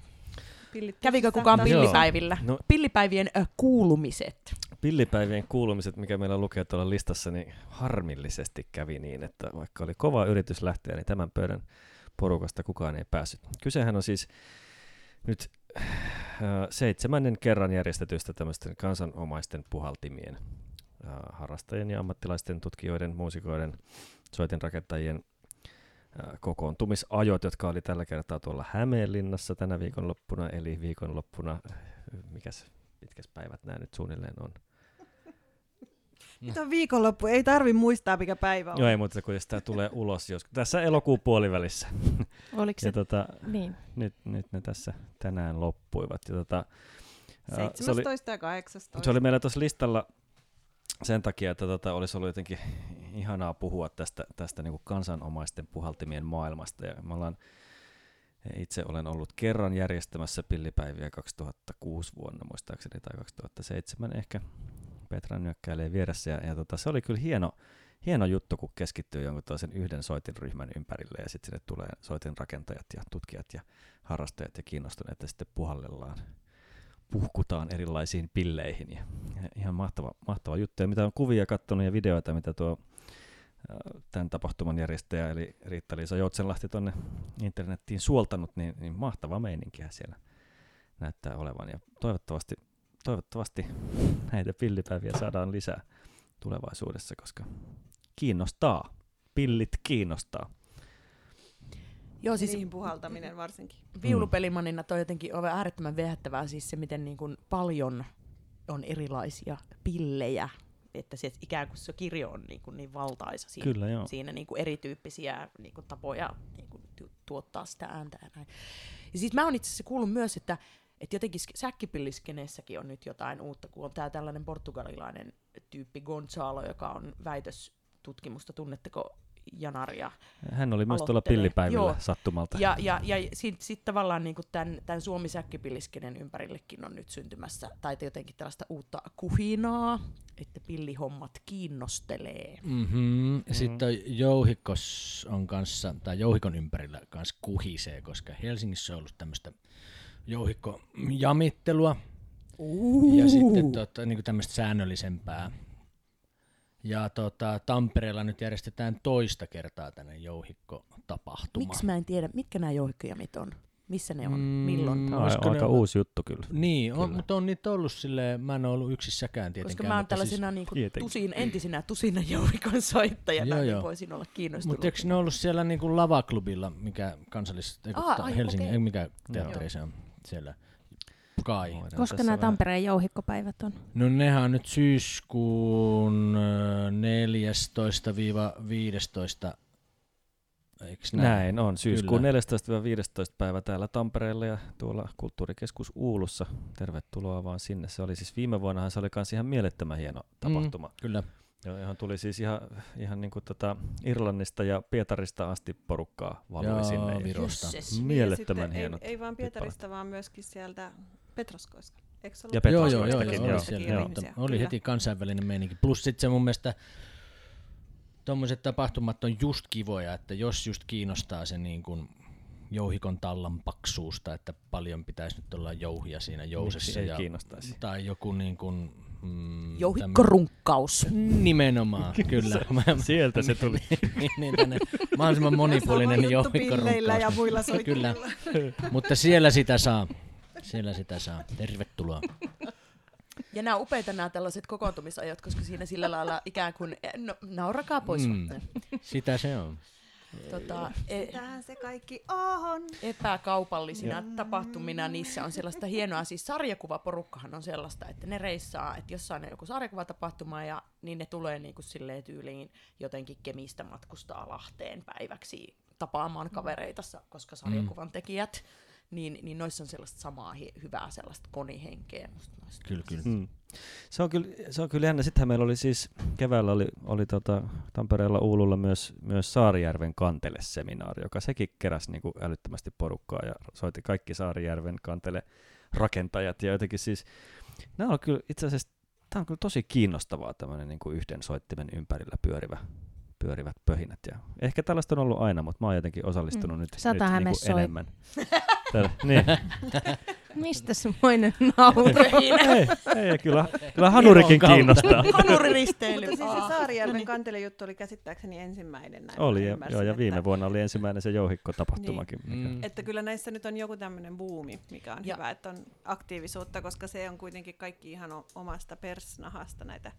Pillit Kävikö kukaan Joo. pillipäivillä? No Pillipäivien ö, kuulumiset. pillipäivien kuulumiset, mikä meillä lukee tuolla listassa, niin harmillisesti kävi niin, että vaikka oli kova yritys lähteä, niin tämän pöydän porukasta kukaan ei päässyt. Kysehän on siis nyt äh, seitsemännen kerran järjestetystä tämmöisten kansanomaisten puhaltimien äh, harrastajien ja ammattilaisten tutkijoiden, muusikoiden, soitinrakentajien kokoontumisajot, jotka oli tällä kertaa tuolla Hämeenlinnassa tänä viikonloppuna, eli viikonloppuna, mikäs, mitkäs päivät nämä nyt suunnilleen on? Nyt on viikonloppu, ei tarvi muistaa mikä päivä on. Joo, ei muuta kuin sitä tulee ulos jos, tässä elokuun puolivälissä. Oliko se? Ja tota, Niin. nyt, nyt ne tässä tänään loppuivat. Ja tota, ää, se, oli, 17 ja 18. se oli meillä tuossa listalla sen takia, että tota, olisi ollut jotenkin ihanaa puhua tästä, tästä niin kuin kansanomaisten puhaltimien maailmasta. Ja me ollaan, itse olen ollut kerran järjestämässä pillipäiviä 2006 vuonna muistaakseni tai 2007 ehkä. Petra nyökkäilee vieressä ja, ja tota, se oli kyllä hieno, hieno juttu, kun keskittyy jonkun toisen yhden soitinryhmän ympärille ja sitten sinne tulee soitinrakentajat ja tutkijat ja harrastajat ja kiinnostuneet ja sitten puhallellaan, puhkutaan erilaisiin pilleihin ja, ihan mahtava, mahtava juttu. Ja mitä on kuvia katsonut ja videoita, mitä tuo tämän tapahtuman järjestäjä eli Riitta-Liisa Joutsenlahti tuonne internettiin suoltanut, niin, niin mahtava meininkiä siellä näyttää olevan. Ja toivottavasti, toivottavasti näitä pillipäiviä saadaan lisää tulevaisuudessa, koska kiinnostaa. Pillit kiinnostaa. Joo, siis niihin puhaltaminen varsinkin. viulupelimanina toi jotenkin on äärettömän viehättävää siis se, miten niin kuin paljon on erilaisia pillejä, että se ikään kuin se kirjo on niin, kuin niin valtaisa siinä, Kyllä joo. siinä niin kuin erityyppisiä niin kuin tapoja niin kuin tu- tuottaa sitä ääntä ja näin. Ja siis mä oon itse asiassa kuullut myös, että, että jotenkin sk- säkkipilliskeneessäkin on nyt jotain uutta, kun on tää tällainen portugalilainen tyyppi Gonzalo, joka on väitöstutkimusta, tunnetteko Janaria? Hän oli myös tuolla pillipäivillä Joo. sattumalta. Ja, ja, ja sitten sit tavallaan niin tämän, tämän Suomi säkkipilliskenen ympärillekin on nyt syntymässä, tai jotenkin tällaista uutta kuhinaa, että pillihommat kiinnostelee. Mm-hmm. Ja sitten jouhikos on kanssa, tai jouhikon ympärillä kanssa kuhisee, koska Helsingissä on ollut tämmöistä jouhikkojamittelua Uh. ja sitten tota, niin tämmöistä säännöllisempää. Ja tota, Tampereella nyt järjestetään toista kertaa tänne jouhikko-tapahtuma. Miksi mä en tiedä, mitkä nämä jouhikkojamit on? Missä ne on? Mm, Milloin? Tämä on Olisiko aika ne- uusi juttu kyllä. Niin, on, Kyllä. mutta on niitä ollut silleen, mä en ole ollut yksissäkään tietenkään. Koska mä oon siis- tällaisena niin kuin Tietenkin. tusin, entisenä tusina jouhikon soittajana, Joo, niin joo. voisin olla kiinnostunut. Mutta eikö ne ollut siellä niinku lavaklubilla, mikä kansallis... Aa, ta- ai, Helsingin, ei, mikä teatteri se on siellä? Kai. Voidaan Koska nämä vähän- Tampereen jouhikkopäivät on? No nehän on nyt syyskuun ö, 14-15, eikö näin? Näin on, syyskuun Kyllä. 14-15 päivä täällä Tampereella ja tuolla kulttuurikeskus Uulussa. Tervetuloa vaan sinne. Se oli siis viime vuonnahan se oli kans ihan mielettömän hieno tapahtuma. Mm. Kyllä. Ja johon tuli siis ihan, ihan niin kuin tota Irlannista ja Pietarista asti porukkaa valui Joo, sinne. Ja Virosta. Mielettömän Niin, ja hienot. Ei, ei vaan Pietarista, vaan myöskin sieltä Petroskoista. Eikö se ollut Ja Joo, Petroskoistakin, joo, joo, joo, joo. oli, siellä, Joo. ihmisiä, oli kyllä. heti kansainvälinen meininki. Plus sitten se mun mielestä tuommoiset tapahtumat on just kivoja, että jos just kiinnostaa se niin kuin jouhikon tallan paksuusta, että paljon pitäisi nyt olla jouhia siinä jousessa. Miksi ja, kiinnostaisi? Tai joku niin kuin, mm, Jouhikkorunkkaus. tämmö- Nimenomaan, kyllä. Sieltä se tuli. niin, niin, tänne mahdollisimman monipuolinen pilleillä ja jouhikkorunkkaus. muilla. Kyllä, mutta siellä sitä saa. Siellä sitä saa. Tervetuloa. Ja nämä upeita nämä tällaiset kokoontumisajat, koska siinä sillä lailla ikään kuin, eh, no, naurakaa pois. Mm. Sitä se on. Tota, e- Tähän se kaikki on. epäkaupallisina tapahtumina niissä on sellaista hienoa, siis sarjakuvaporukkahan on sellaista, että ne reissaa, että jossain on joku sarjakuvatapahtuma ja niin ne tulee niin kuin silleen tyyliin jotenkin Kemistä matkustaa Lahteen päiväksi tapaamaan kavereita, koska sarjakuvan tekijät, niin, niin noissa on sellaista samaa hi- hyvää sellaista konihenkeä. Musta noista. Kyllä, kyllä. Mm. Se on kyllä, se on kyllä jännä. Sittenhän meillä oli siis keväällä oli, oli tota, Tampereella Uululla myös, myös Saarijärven kantele-seminaari, joka sekin keräsi niin kuin älyttömästi porukkaa ja soitti kaikki Saarijärven kantele rakentajat ja jotenkin siis, nämä on kyllä itse asiassa, tämä on kyllä tosi kiinnostavaa tämmöinen niin kuin yhden soittimen ympärillä pyörivä, pyörivät pöhinät. Ja ehkä tällaista on ollut aina, mutta mä oon jotenkin osallistunut Mm. nyt, nyt niin kuin enemmän. Tällä, niin. Mistä semmoinen nauru? ei, ei, kyllä, kyllä Hanurikin kiinnostaa. Hanuriristeily. Mutta siis se Saarijärven kantelijuttu oli käsittääkseni ensimmäinen näin. Oli, ja, ymmärsin, joo, ja viime että, vuonna oli ensimmäinen se jouhikko-tapahtumakin. Niin. mikä- Mm. Että kyllä näissä nyt on joku tämmöinen buumi, mikä on Ja- hyvä, että on aktiivisuutta, koska se on kuitenkin kaikki ihan omasta persnahasta näitä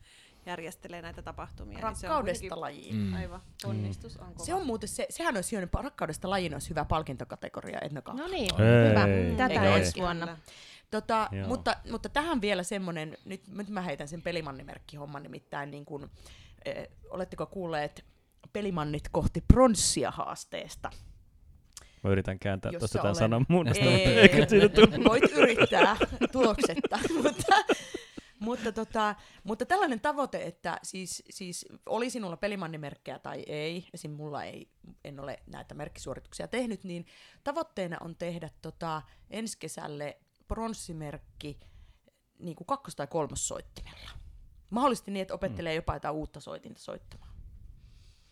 järjestelee näitä tapahtumia. niin se on Rakkaudesta lajiin. Mm. Aivan, ponnistus on kova. Se on muuten se, sehän olisi hyvä, rakkaudesta lajiin olisi hyvä palkintokategoria Etnoka. No niin, hyvä. Tätä ei. ensi vuonna. Tota, Joo. mutta, mutta tähän vielä semmoinen, nyt, nyt mä heitän sen pelimannimerkkihomman nimittäin, niin kun, eh, oletteko kuulleet pelimannit kohti pronssia haasteesta? Mä yritän kääntää tuosta tämän olen- sanan muunnosta, Ei. mutta eikö siitä tule? Voit yrittää tuloksetta, mutta, mutta, tota, mutta tällainen tavoite, että siis, siis oli sinulla pelimannimerkkejä tai ei, esim. mulla ei, en ole näitä merkkisuorituksia tehnyt, niin tavoitteena on tehdä tota, ensi kesälle pronssimerkki niin kuin kakkos- tai kolmossoittimella. Mahdollisesti niin, että opettelee jopa jotain uutta soitinta soittamaan.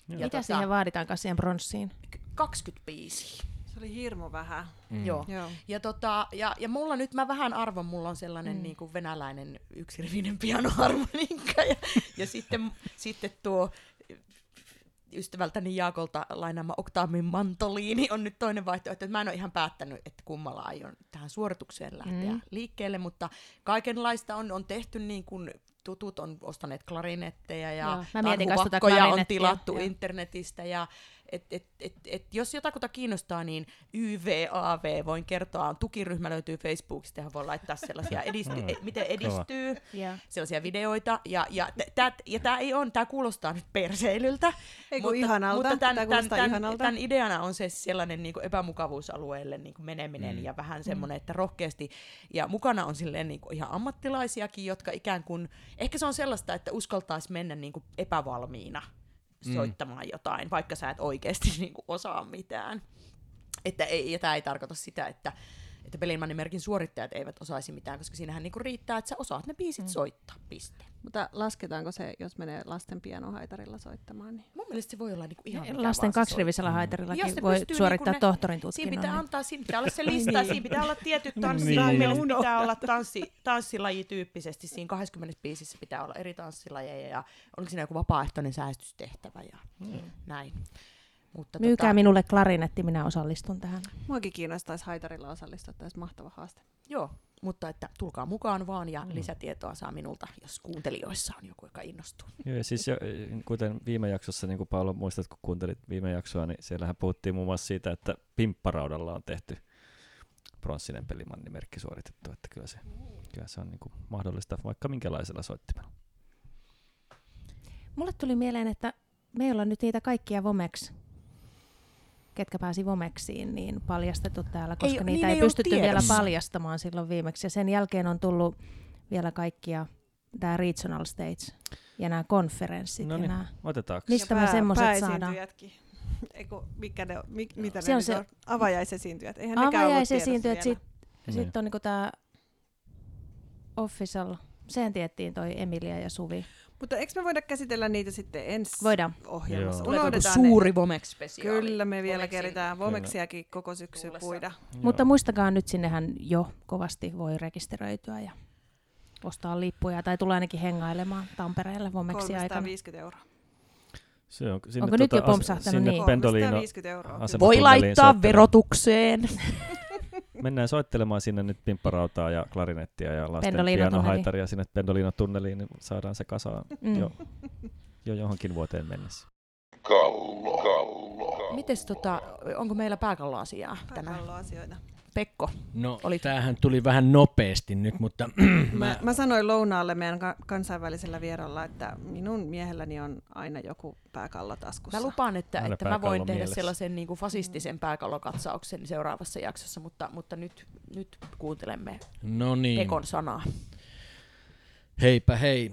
Joo. Ja Mitä tota- siihen vaaditaan siihen pronssiin? 25. Se oli hirmu vähän. Mm. Joo. Joo. Ja, tota, ja, ja mulla nyt, mä vähän arvon, mulla on sellainen mm. niin kuin venäläinen yksirivinen pianoharmonikka ja, ja sitten, sitten tuo ystävältäni Jaakolta lainaama Oktaamin mantoliini on nyt toinen vaihtoehto. Että mä en ole ihan päättänyt, että kummalla aion tähän suoritukseen lähteä Mm. liikkeelle, mutta kaikenlaista on, on tehty niin kuin tutut on ostaneet klarinetteja ja Joo, mä mietin tota tanhuvakkoja on tilattu joo. internetistä ja et, et, et, et, jos jotakuta kiinnostaa, niin YVAV, voin kertoa, tukiryhmä löytyy Facebookista, johon voi laittaa sellaisia, edisty, Mm. e, miten edistyy, Yeah. sellaisia videoita, ja, ja, tää, ja tämä ei on, tämä kuulostaa nyt perseilyltä, Ei kun ihanalta, mutta tämän, tää tämän, kuulostaa tämän, ihanalta. tämän ideana on se sellainen niin kuin epämukavuusalueelle niin kuin meneminen Mm. ja vähän semmoinen, että rohkeasti, ja mukana on silleen niin kuin ihan ammattilaisiakin, jotka ikään kuin, ehkä se on sellaista, että uskaltaisi mennä niin kuin epävalmiina Mm. soittamaan jotain, vaikka sä et oikeasti niin kuin osaa mitään. Että ei, ja tämä ei tarkoita sitä, että, että Pelimannimerkin suorittajat eivät osaisi mitään, koska siinähän niinku riittää, että sä osaat ne biisit mm. soittaa, piste. Mutta lasketaanko se, jos menee lasten pianohaitarilla soittamaan? Niin... Mun mielestä se voi olla niinku ihan mikä Lasten kaksirivisellä soittaa. haitarillakin voi pystyy suorittaa niinku ne- tohtorin Siinä tutkinnon. pitää niin- antaa, siinä pitää olla se lista, Niin. siinä pitää olla tietyt tanssit, Niin. niin. mielestä Unohtaa. pitää olla tanssi, tanssilajityyppisesti, siinä 20 biisissä pitää olla eri tanssilajeja ja oliko siinä joku vapaaehtoinen säästystehtävä ja Mm. näin. Mutta Myykää minulle klarinetti, minä osallistun tähän. Muakin kiinnostaisi haitarilla osallistua, tämä olisi mahtava haaste. Joo, mutta että tulkaa mukaan vaan ja Mm. lisätietoa saa minulta, jos kuuntelijoissa on joku, joka innostuu. Joo, ja siis jo, kuten viime jaksossa, niin kuin Paolo muistat, kun kuuntelit viime jaksoa, niin siellähän puhuttiin muun muassa siitä, että pimpparaudalla on tehty pronssinen pelimannimerkki suoritettu, että kyllä se, kyllä se on niin kuin mahdollista vaikka minkälaisella soittimella. Mulle tuli mieleen, että me ei olla nyt niitä kaikkia Vomex, ketkä pääsi Vomeksiin, niin paljastettu täällä, koska Ei- niitä niin ei, ei pystytty vielä tiedossa. paljastamaan silloin viimeksi. Ja sen jälkeen on tullut vielä kaikkia tämä regional stage ja nämä konferenssit. No niin. Otetaanko? Mistä me semmoset saadaan? Eiku, mikä ne, mi, mitä Se ne on se- on? Avajaisesiintyjät. Eihän nekään ollut Avajaisesiintyjät, vielä. sitten Niin. sit on niinku tämä official, sen tiettiin toi Emilia ja Suvi. Mutta eikö me voida käsitellä niitä sitten ensi Voidaan. ohjelmassa? Joo. Unohdetaan suuri ne. Kyllä me vielä Vomexin keritään Vomeksiakin koko syksy tullessa. puida. Joo. Mutta muistakaa nyt sinnehän jo kovasti voi rekisteröityä ja ostaa lippuja tai tulee ainakin hengailemaan Tampereelle Vomeksi aikana. 350 euroa. Se on, sinne Onko nyt jo pompsahtanut sinne niin? Pendolino 350 euroa. Voi laittaa verotukseen. Mennään soittelemaan sinne nyt pimpparautaa ja klarinettia ja lasten pianohaitaria sinne Pendolino-tunneliin, niin saadaan se kasaan Mm. jo, jo johonkin vuoteen mennessä. Kallo. Kallo. Mites tota, onko meillä pääkalloasiaa tänään? Pääkalloasioita. Pekko, No, Olit- tämähän tuli vähän nopeasti nyt, mutta Mä, mä sanoin lounaalle meidän ka- kansainvälisellä vieralla, että minun miehelläni on aina joku pääkallo taskussa. mä lupaan, että, Aina että mä voin tehdä mielessä. sellaisen niin kuin fasistisen pääkallokatsauksen seuraavassa jaksossa, mutta, mutta nyt, nyt kuuntelemme no niin. Pekon sanaa. Heipä hei.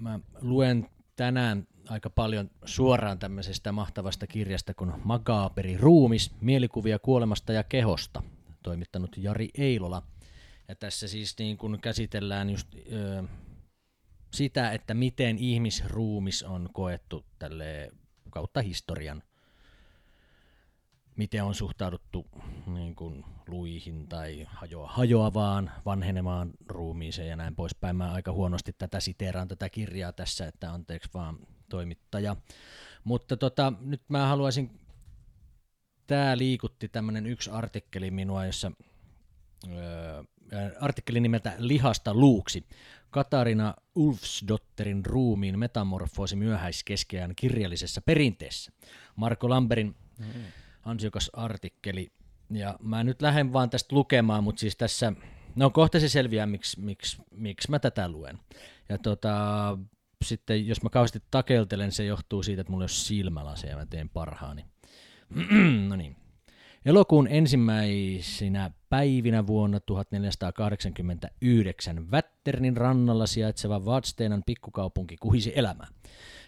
Mä luen tänään aika paljon suoraan tämmöisestä mahtavasta kirjasta kuin Magaaperi ruumis, mielikuvia kuolemasta ja kehosta, toimittanut Jari Eilola. Ja tässä siis niin kun käsitellään just ö, sitä, että miten ihmisruumis on koettu tälle kautta historian. miten on suhtauduttu niin kuin luihin tai hajoa, hajoavaan, vanhenemaan ruumiiseen ja näin poispäin. Mä aika huonosti tätä siteeraan tätä kirjaa tässä, että anteeksi vaan toimittaja. Mutta tota, nyt mä haluaisin, tämä liikutti tämmöinen yksi artikkeli minua, jossa öö, artikkeli nimeltä Lihasta luuksi. Katarina Ulfsdotterin ruumiin metamorfoosi myöhäiskeskeään kirjallisessa perinteessä. Marko Lamberin mm. ansiokas artikkeli. Ja mä nyt lähden vaan tästä lukemaan, mutta siis tässä, no kohta se selviää, miksi, miksi, miksi mä tätä luen. Ja tota, sitten jos mä kauheasti takeltelen, se johtuu siitä, että mulla ei ole silmälaseja ja mä teen parhaani. no niin. Elokuun ensimmäisinä päivinä vuonna 1489 Vätternin rannalla sijaitseva Vadstenan pikkukaupunki kuhisi elämää.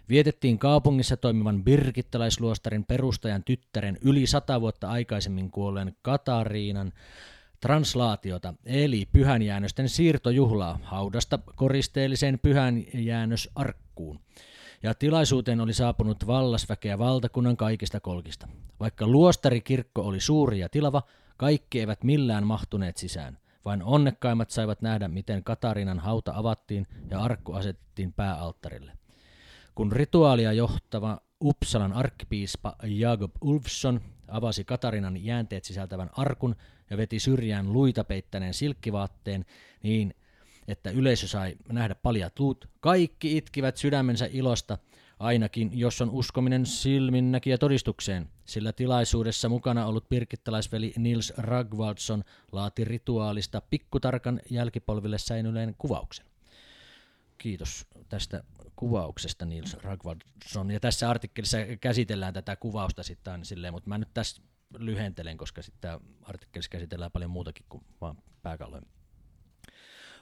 Vietettiin kaupungissa toimivan birkittalaisluostarin perustajan tyttären yli sata vuotta aikaisemmin kuolleen Katariinan translaatiota, eli pyhänjäännösten siirtojuhlaa haudasta koristeelliseen pyhänjäännösarkkuun. Ja tilaisuuteen oli saapunut vallasväkeä valtakunnan kaikista kolkista. Vaikka luostarikirkko oli suuri ja tilava, kaikki eivät millään mahtuneet sisään. Vain onnekkaimmat saivat nähdä, miten Katarinan hauta avattiin ja arkku asetettiin pääalttarille. Kun rituaalia johtava Uppsalan arkkipiispa Jakob Ulfsson avasi Katarinan jäänteet sisältävän arkun ja veti syrjään luita peittäneen silkkivaatteen niin, että yleisö sai nähdä paljat luut. Kaikki itkivät sydämensä ilosta, ainakin jos on uskominen silminnäkiä todistukseen, sillä tilaisuudessa mukana ollut pirkittalaisveli Nils Ragvaldsson laati rituaalista pikkutarkan jälkipolville säinyneen kuvauksen. Kiitos tästä kuvauksesta Nils Ragvaldsson. Ja tässä artikkelissa käsitellään tätä kuvausta sitten silleen, mutta mä nyt tässä lyhentelen, koska sitten artikkelissa käsitellään paljon muutakin kuin vaan pääkalloja.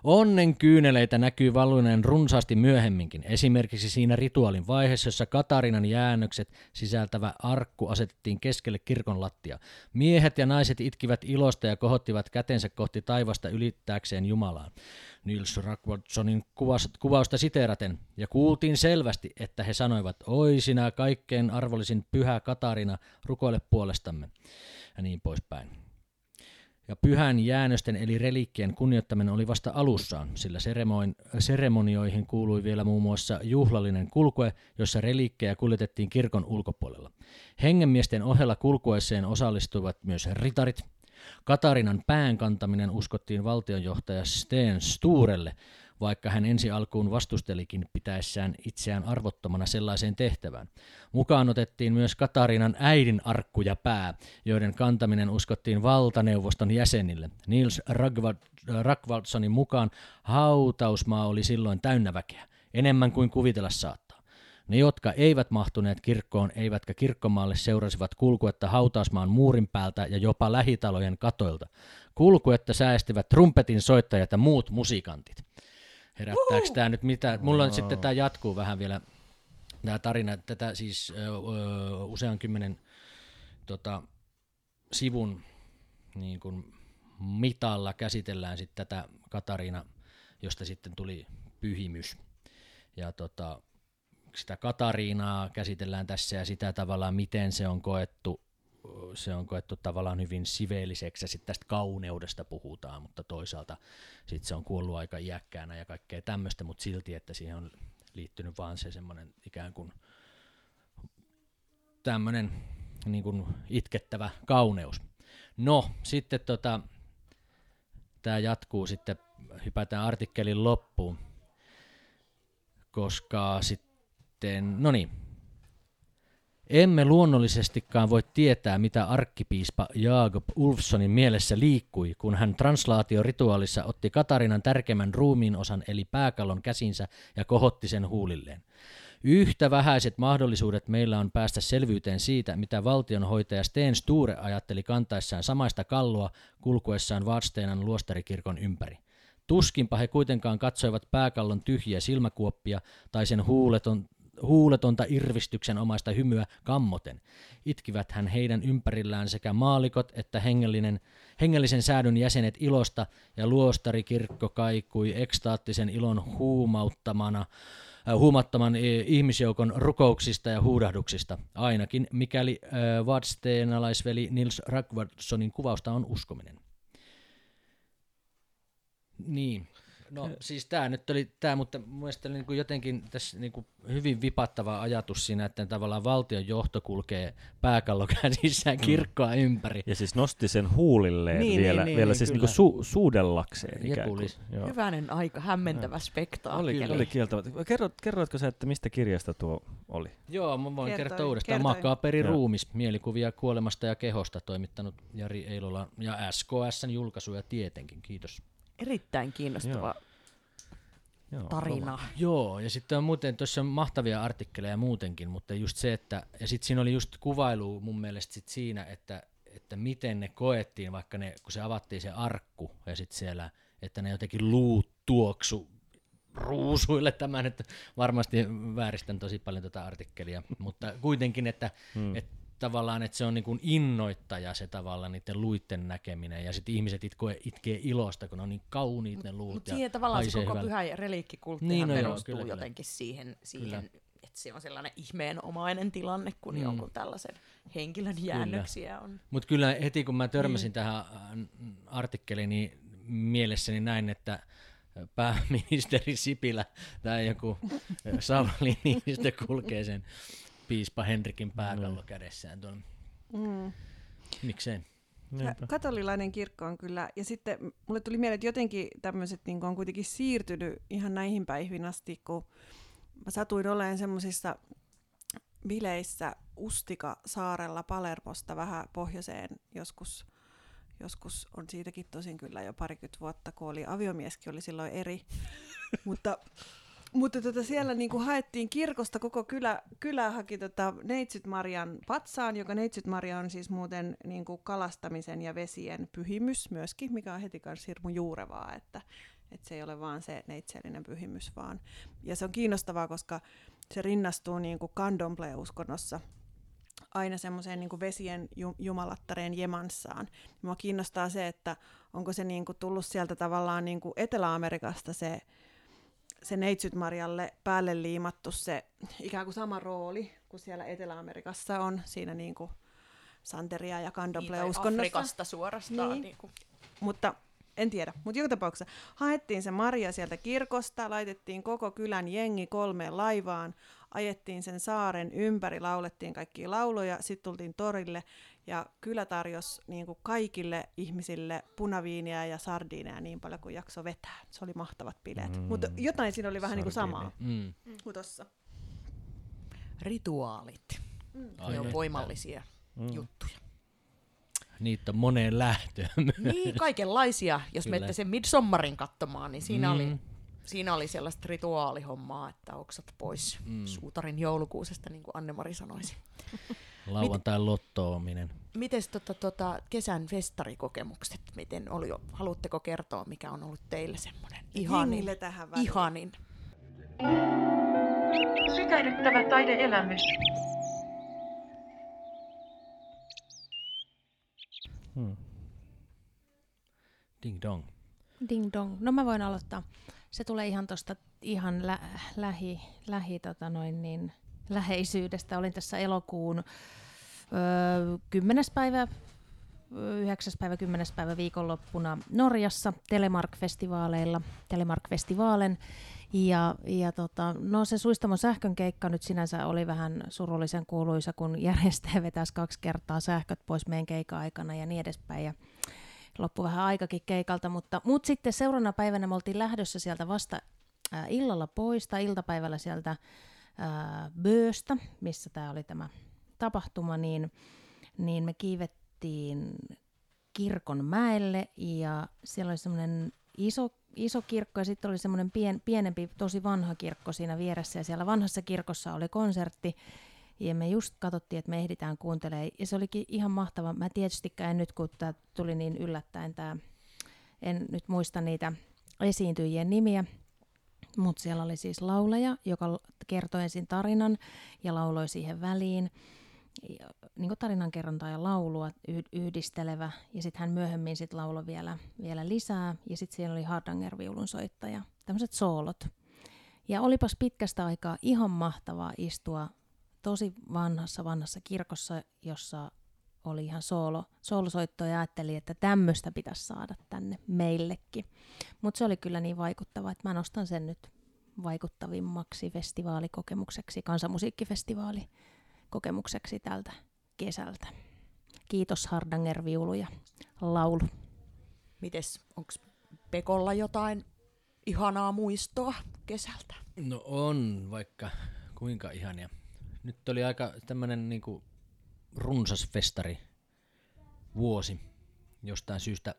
Onnen kyyneleitä näkyy valuneen runsaasti myöhemminkin, esimerkiksi siinä rituaalin vaiheessa, jossa Katarinan jäännökset sisältävä arkku asetettiin keskelle kirkon lattia. Miehet ja naiset itkivät ilosta ja kohottivat kätensä kohti taivasta ylittääkseen Jumalaan. Nils Ragwardsonin kuvausta siteeraten, ja kuultiin selvästi, että he sanoivat, oi sinä kaikkein arvollisin pyhä Katarina, rukoile puolestamme, ja niin poispäin. Ja pyhän jäännösten eli reliikkien kunnioittaminen oli vasta alussaan, sillä seremonioihin kuului vielä muun muassa juhlallinen kulkue, jossa reliikkejä kuljetettiin kirkon ulkopuolella. Hengenmiesten ohella kulkueeseen osallistuivat myös ritarit, Katarinan pään kantaminen uskottiin valtionjohtaja Sten Sturelle, vaikka hän ensi alkuun vastustelikin pitäessään itseään arvottomana sellaiseen tehtävään. Mukaan otettiin myös Katarinan äidin arkku ja pää, joiden kantaminen uskottiin valtaneuvoston jäsenille. Niels Ragvaldssonin mukaan hautausmaa oli silloin täynnä väkeä, enemmän kuin kuvitella saat. Ne, jotka eivät mahtuneet kirkkoon eivätkä kirkkomaalle seurasivat kulkuetta hautausmaan muurin päältä ja jopa lähitalojen katoilta. Kulkuetta säästivät trumpetin soittajat ja muut musikantit. Herättääkö tämä nyt mitä? Mulla on sitten tämä jatkuu vähän vielä, tämä tarina. Tätä siis ö, ö, usean kymmenen tota, sivun niin kuin mitalla käsitellään sitten tätä Katariina, josta sitten tuli pyhimys. Ja tota, sitä Katariinaa käsitellään tässä ja sitä tavallaan, miten se on koettu, se on koettu tavallaan hyvin siveelliseksi ja sitten tästä kauneudesta puhutaan, mutta toisaalta sitten se on kuollut aika iäkkäänä ja kaikkea tämmöistä, mutta silti, että siihen on liittynyt vaan se semmoinen ikään kuin tämmöinen niin kuin itkettävä kauneus. No, sitten tota, tämä jatkuu sitten, hypätään artikkelin loppuun, koska sitten no niin, emme luonnollisestikaan voi tietää, mitä arkkipiispa Jakob Ulfsonin mielessä liikkui, kun hän translaatiorituaalissa otti Katarinan tärkeimmän ruumiin osan eli pääkallon käsinsä ja kohotti sen huulilleen. Yhtä vähäiset mahdollisuudet meillä on päästä selvyyteen siitä, mitä valtionhoitaja Sten Sture ajatteli kantaessaan samaista kalloa kulkuessaan Vadstenan luostarikirkon ympäri. Tuskinpa he kuitenkaan katsoivat pääkallon tyhjiä silmäkuoppia tai sen huuleton, huuletonta irvistyksen omaista hymyä kammoten. Itkivät hän heidän ympärillään sekä maalikot että hengellinen, hengellisen säädön jäsenet ilosta, ja luostarikirkko kaikui ekstaattisen ilon huumauttamana äh, huumattoman eh, ihmisjoukon rukouksista ja huudahduksista, ainakin mikäli äh, vadsteenalaisveli Nils Ragvardssonin kuvausta on uskominen. Niin. No siis tämä nyt oli tämä, mutta mun mielestä oli niin kuin jotenkin tässä niin kuin hyvin vipattava ajatus siinä, että tavallaan valtion johto kulkee pääkallo käsissään kirkkoa ympäri. Ja siis nosti sen huulilleen Niin, vielä, niin, niin, vielä niin, siis kyllä. niinku su- suudellakseen ikään kuin. Joo. Hyvänen aika, hämmentävä Oli, spektaakkeli. oli kieltämättä. Kerrot, kerroitko sä, että mistä kirjasta tuo oli? Joo, mä voin Kertoi- kertoa uudestaan. kertoi. Makaperi Joo. ruumis, mielikuvia kuolemasta ja kehosta toimittanut Jari Eilola ja SKSn julkaisuja tietenkin, kiitos. Erittäin kiinnostava Joo, tarina. Joo, ja sitten on muuten tuossa on mahtavia artikkeleja muutenkin, mutta just se, että, ja sitten siinä oli just kuvailu mun mielestä sit siinä, että, että miten ne koettiin, vaikka ne, kun se avattiin se arkku, ja sitten siellä, että ne jotenkin luut tuoksu ruusuille tämän, että varmasti vääristän tosi paljon tätä artikkelia, mutta kuitenkin, että, hmm. että tavallaan, että se on niin kuin innoittaja se tavallaan niiden luitten näkeminen, ja sitten ihmiset itkee, itkee ilosta, kun ne on niin kauniit ne luut. Mutta siihen tavallaan se koko pyhä ja reliikkikulttihan Niin, no joo, perustuu kyllä, kyllä. jotenkin siihen, siihen Kyllä. että se on sellainen ihmeenomainen tilanne, kun Mm. jonkun tällaisen henkilön jäännöksiä on. Mutta kyllä heti kun mä törmäsin mm. tähän äh, artikkeliin, niin mielessäni näin, että pääministeri Sipilä tai joku Sauli Niinistö kulkee sen piispa Henrikin pääkallo kädessään tuolla. Mm. Miksei? Niinpä. Katolilainen kirkko on kyllä, ja sitten mulle tuli mieleen, että jotenkin tämmöiset niin on kuitenkin siirtynyt ihan näihin päiviin asti, kun mä satuin olemaan semmoisissa bileissä Ustika saarella Palermosta vähän pohjoiseen joskus, joskus on siitäkin tosin kyllä jo parikymmentä vuotta, kun oli aviomieskin oli silloin eri, mutta mutta tota siellä niinku haettiin kirkosta, koko kylä, kylä haki tota Neitsyt Marian patsaan, joka Neitsyt Maria on siis muuten niinku kalastamisen ja vesien pyhimys myöskin, mikä on heti kanssa hirmu juurevaa, että, että se ei ole vaan se neitsellinen pyhimys, vaan. Ja se on kiinnostavaa, koska se rinnastuu niinku kandomble-uskonnossa aina semmoiseen niin vesien ju- jumalattareen jemanssaan. Mua kiinnostaa se, että onko se niin kuin tullut sieltä tavallaan niin kuin Etelä-Amerikasta se, se Neitsyt Marjalle päälle liimattu se ikään kuin sama rooli kuin siellä Etelä-Amerikassa on siinä niin kuin Santeria ja Kandomble-uskonnossa. Niin, Afrikasta suorastaan. Niin. Niin. kuin. Mutta en tiedä. Mutta joka tapauksessa haettiin se Maria sieltä kirkosta, laitettiin koko kylän jengi kolmeen laivaan, ajettiin sen saaren ympäri, laulettiin kaikkia lauluja, sitten tultiin torille ja kylä tarjosi niin kuin kaikille ihmisille punaviiniä ja sardiineja niin paljon kuin jakso vetää. Se oli mahtavat bileet. Mm, Mutta jotain siinä oli vähän niin kuin samaa Mm. kuin tossa. Rituaalit. Ne on voimallisia Mm. juttuja. Niitä on moneen lähtöön. Niin, kaikenlaisia. Jos Kyllä. menette sen Midsommarin katsomaan, niin siinä, Mm. oli, siinä oli sellaista rituaalihommaa, että oksat pois Mm. suutarin joulukuusesta, niin kuin Anne-Mari sanoisi. Lauantai lottoaminen. Mites tota, tota, kesän festarikokemukset, miten oli, haluatteko kertoa, mikä on ollut teille semmoinen ihanin, tähän väliin. ihanin? Sykähdyttävä taideelämys. Hmm. Ding dong. Ding dong. No mä voin aloittaa. Se tulee ihan tuosta ihan lä- lähi, lähi tota noin niin, läheisyydestä. Olin tässä elokuun öö, 10. päivä, 9. päivä, 10. päivä viikonloppuna Norjassa Telemark-festivaaleilla, Telemark-festivaalen. Ja, ja tota, no se Suistamon sähkön keikka nyt sinänsä oli vähän surullisen kuuluisa, kun järjestäjä vetäisi kaksi kertaa sähköt pois meidän keikan aikana ja niin edespäin. Ja loppu vähän aikakin keikalta, mutta, mutta sitten seuraavana päivänä me oltiin lähdössä sieltä vasta illalla pois tai iltapäivällä sieltä Bööstä, missä tämä oli tämä tapahtuma, niin, niin me kiivettiin kirkon mäelle ja siellä oli semmoinen iso, iso kirkko ja sitten oli semmoinen pien, pienempi, tosi vanha kirkko siinä vieressä ja siellä vanhassa kirkossa oli konsertti ja me just katsottiin, että me ehditään kuuntelemaan. Ja se olikin ihan mahtava. Mä tietystikään nyt, kun tämä tuli niin yllättäen, tää, en nyt muista niitä esiintyjien nimiä, mutta siellä oli siis laulaja, joka kertoi ensin tarinan ja lauloi siihen väliin. Niin kuin tarinan kerrontaa ja laulua yh- yhdistelevä. Ja sitten hän myöhemmin sit lauloi vielä, vielä lisää. Ja sitten siellä oli Hardanger-viulun soittaja. Tämmöiset soolot. Ja olipas pitkästä aikaa ihan mahtavaa istua tosi vanhassa vanhassa kirkossa, jossa oli ihan soolo, soolosoitto ja ajattelin, että tämmöistä pitäisi saada tänne meillekin. Mutta se oli kyllä niin vaikuttava, että mä nostan sen nyt vaikuttavimmaksi festivaalikokemukseksi, kansanmusiikkifestivaalikokemukseksi tältä kesältä. Kiitos Hardanger Viulu ja laulu. Mites, onko Pekolla jotain ihanaa muistoa kesältä? No on, vaikka kuinka ihania. Nyt oli aika tämmönen niinku runsas festari vuosi jostain syystä.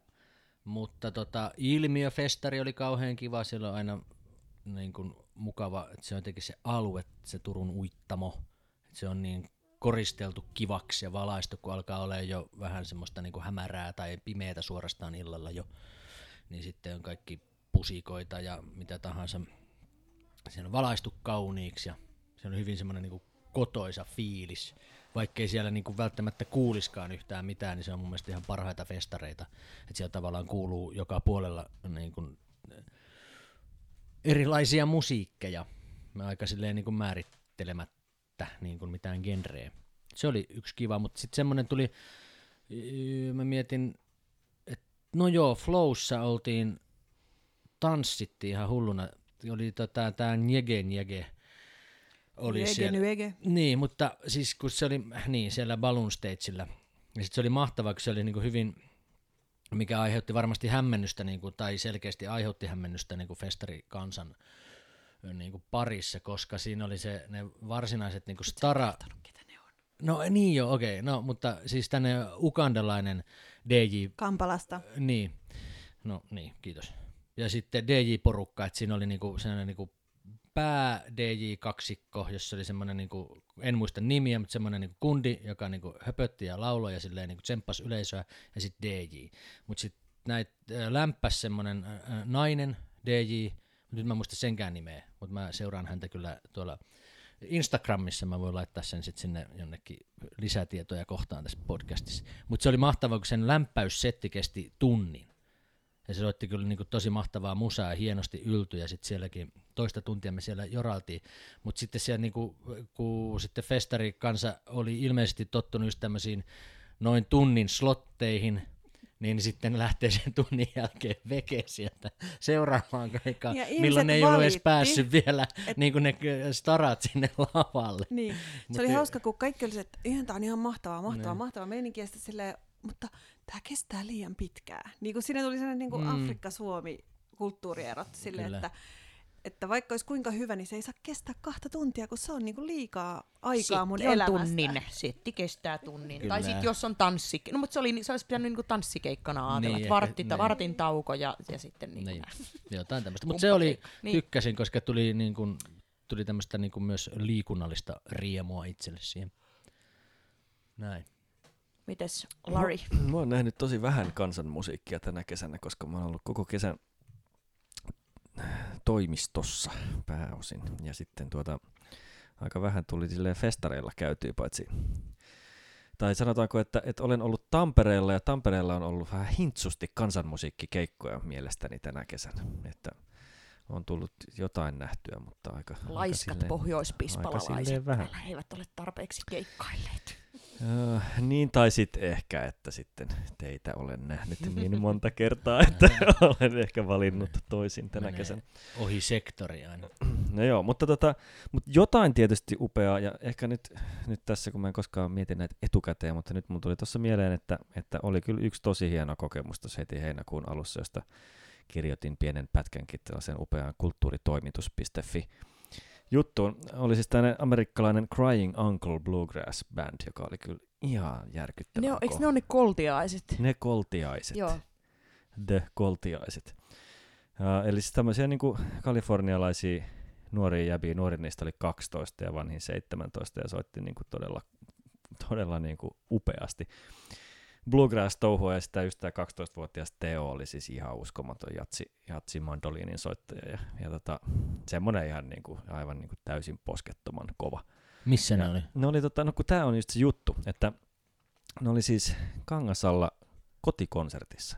Mutta tota, ilmiöfestari oli kauhean kiva, siellä on aina niin kuin, mukava, että se on jotenkin se alue, se Turun uittamo, että se on niin koristeltu kivaksi ja valaistu, kun alkaa olla jo vähän semmoista niin kuin hämärää tai pimeätä suorastaan illalla jo, niin sitten on kaikki pusikoita ja mitä tahansa. Se on valaistu kauniiksi ja se on hyvin semmoinen niin kuin kotoisa fiilis. Vaikkei siellä niin kuin välttämättä kuuliskaan yhtään mitään, niin se on mun mielestä ihan parhaita festareita. Että siellä tavallaan kuuluu joka puolella niin erilaisia musiikkeja, aika silleen niin kuin määrittelemättä niin kuin mitään genreä. Se oli yksi kiva, mutta sitten semmoinen tuli, mä mietin, että no joo, Flowssa oltiin, tanssittiin ihan hulluna, oli tota, tää Njege Njege, oli Nyege, siellä. nyege. Niin, mutta siis kun se oli niin, siellä Balloon Stageillä, ja sit se oli mahtavaa, kun se oli niin kuin hyvin, mikä aiheutti varmasti hämmennystä, niin kuin, tai selkeästi aiheutti hämmennystä niin kuin festarikansan niin kuin parissa, koska siinä oli se, ne varsinaiset niin kuin stara... No niin jo, okei, okay. no mutta siis tänne ukandalainen DJ, Kampalasta. niin, no niin, kiitos. Ja sitten DJ-porukka, että siinä oli niinku sellainen niinku pää DJ-kaksikko, jossa oli semmoinen, niinku, en muista nimiä, mutta semmoinen niinku kundi, joka niinku höpötti ja lauloi ja silleen niinku tsemppasi yleisöä, ja sitten DJ. Mutta sitten näitä äh, lämpäs semmoinen äh, nainen DJ, nyt mä en muista senkään nimeä, mutta mä seuraan häntä kyllä tuolla Instagramissa, mä voin laittaa sen sitten sinne jonnekin lisätietoja kohtaan tässä podcastissa. Mutta se oli mahtavaa, kun sen lämpäyssetti kesti tunnin. Ja se soitti kyllä niin kuin tosi mahtavaa musaa ja hienosti yltyi ja sitten sielläkin toista tuntia me siellä joraltiin. Mutta sitten siellä niin kuin, kun sitten festari kansa oli ilmeisesti tottunut just tämmöisiin noin tunnin slotteihin, niin sitten lähtee sen tunnin jälkeen veke sieltä Ja ihmiset milloin ne ei ollut edes päässyt vielä et- niin kuin ne starat sinne lavalle. Niin. Se Mut oli ei- hauska, kun kaikki oli se, että ihan tää on ihan mahtavaa, mahtavaa, Niin. mahtavaa meininki, ja sitten silleen, mutta tämä kestää liian pitkään. Niin kuin siinä tuli sellainen niin kuin Mm. Afrikka-Suomi kulttuurierot silleen, Kyllä. että, että vaikka olisi kuinka hyvä, niin se ei saa kestää kahta tuntia, kun se on niin kuin liikaa aikaa mun Setti on elämästä. tunnin, setti kestää tunnin. Kyllä. Tai sitten jos on tanssi, no mutta se, oli, se olisi pitänyt niinku tanssikeikkana ajatella, Niin, niin, ehkä- että vartti, niin. vartin tauko ja, ja sitten niinku Niin, näin. jotain tämmöistä. Mutta se oli, niin. tykkäsin, koska tuli, niin kuin, tuli tämmöistä niin kuin myös liikunnallista riemua itselle siihen. Näin. Mites Lari? Mä oon nähnyt tosi vähän kansanmusiikkia tänä kesänä, koska mä oon ollut koko kesän toimistossa pääosin. Ja sitten tuota, aika vähän tuli silleen festareilla käytyy, paitsi tai sanotaanko, että, että olen ollut Tampereella ja Tampereella on ollut vähän hintsusti kansanmusiikkikeikkoja mielestäni tänä kesänä. Että on tullut jotain nähtyä, mutta aika, aika Laiskat aika silleen vähän. täällä eivät ole tarpeeksi keikkailleet. Uh, niin tai sitten ehkä, että sitten teitä olen nähnyt niin monta kertaa, että olen ehkä valinnut toisin tänä Menee kesänä. Ohi sektori aina. No joo, mutta, tota, mutta jotain tietysti upeaa, ja ehkä nyt, nyt tässä, kun mä en koskaan mietin näitä etukäteen, mutta nyt mun tuli tuossa mieleen, että, että oli kyllä yksi tosi hieno kokemus tuossa heti heinäkuun alussa, josta kirjoitin pienen pätkänkin tällaisen upeaan kulttuuritoimitus.fi juttuun. Oli siis tämmöinen amerikkalainen Crying Uncle Bluegrass Band, joka oli kyllä ihan järkyttävän Ne on, eikö ne ole ne koltiaiset? Ne koltiaiset. Joo. The koltiaiset. Uh, eli siis tämmöisiä niinku kalifornialaisia nuoria jäbiä, nuorin niistä oli 12 ja vanhin 17 ja soitti niinku todella, todella niinku upeasti. Bluegrass-touhua ja sitä just tämä 12-vuotias Teo oli siis ihan uskomaton jatsi, jatsi mandoliinin soittaja ja, ja tota, semmoinen ihan niinku, aivan niinku täysin poskettoman kova. Missä ne Ja oli? Ne oli tota, no kun tää on just se juttu, että ne oli siis Kangasalla kotikonsertissa.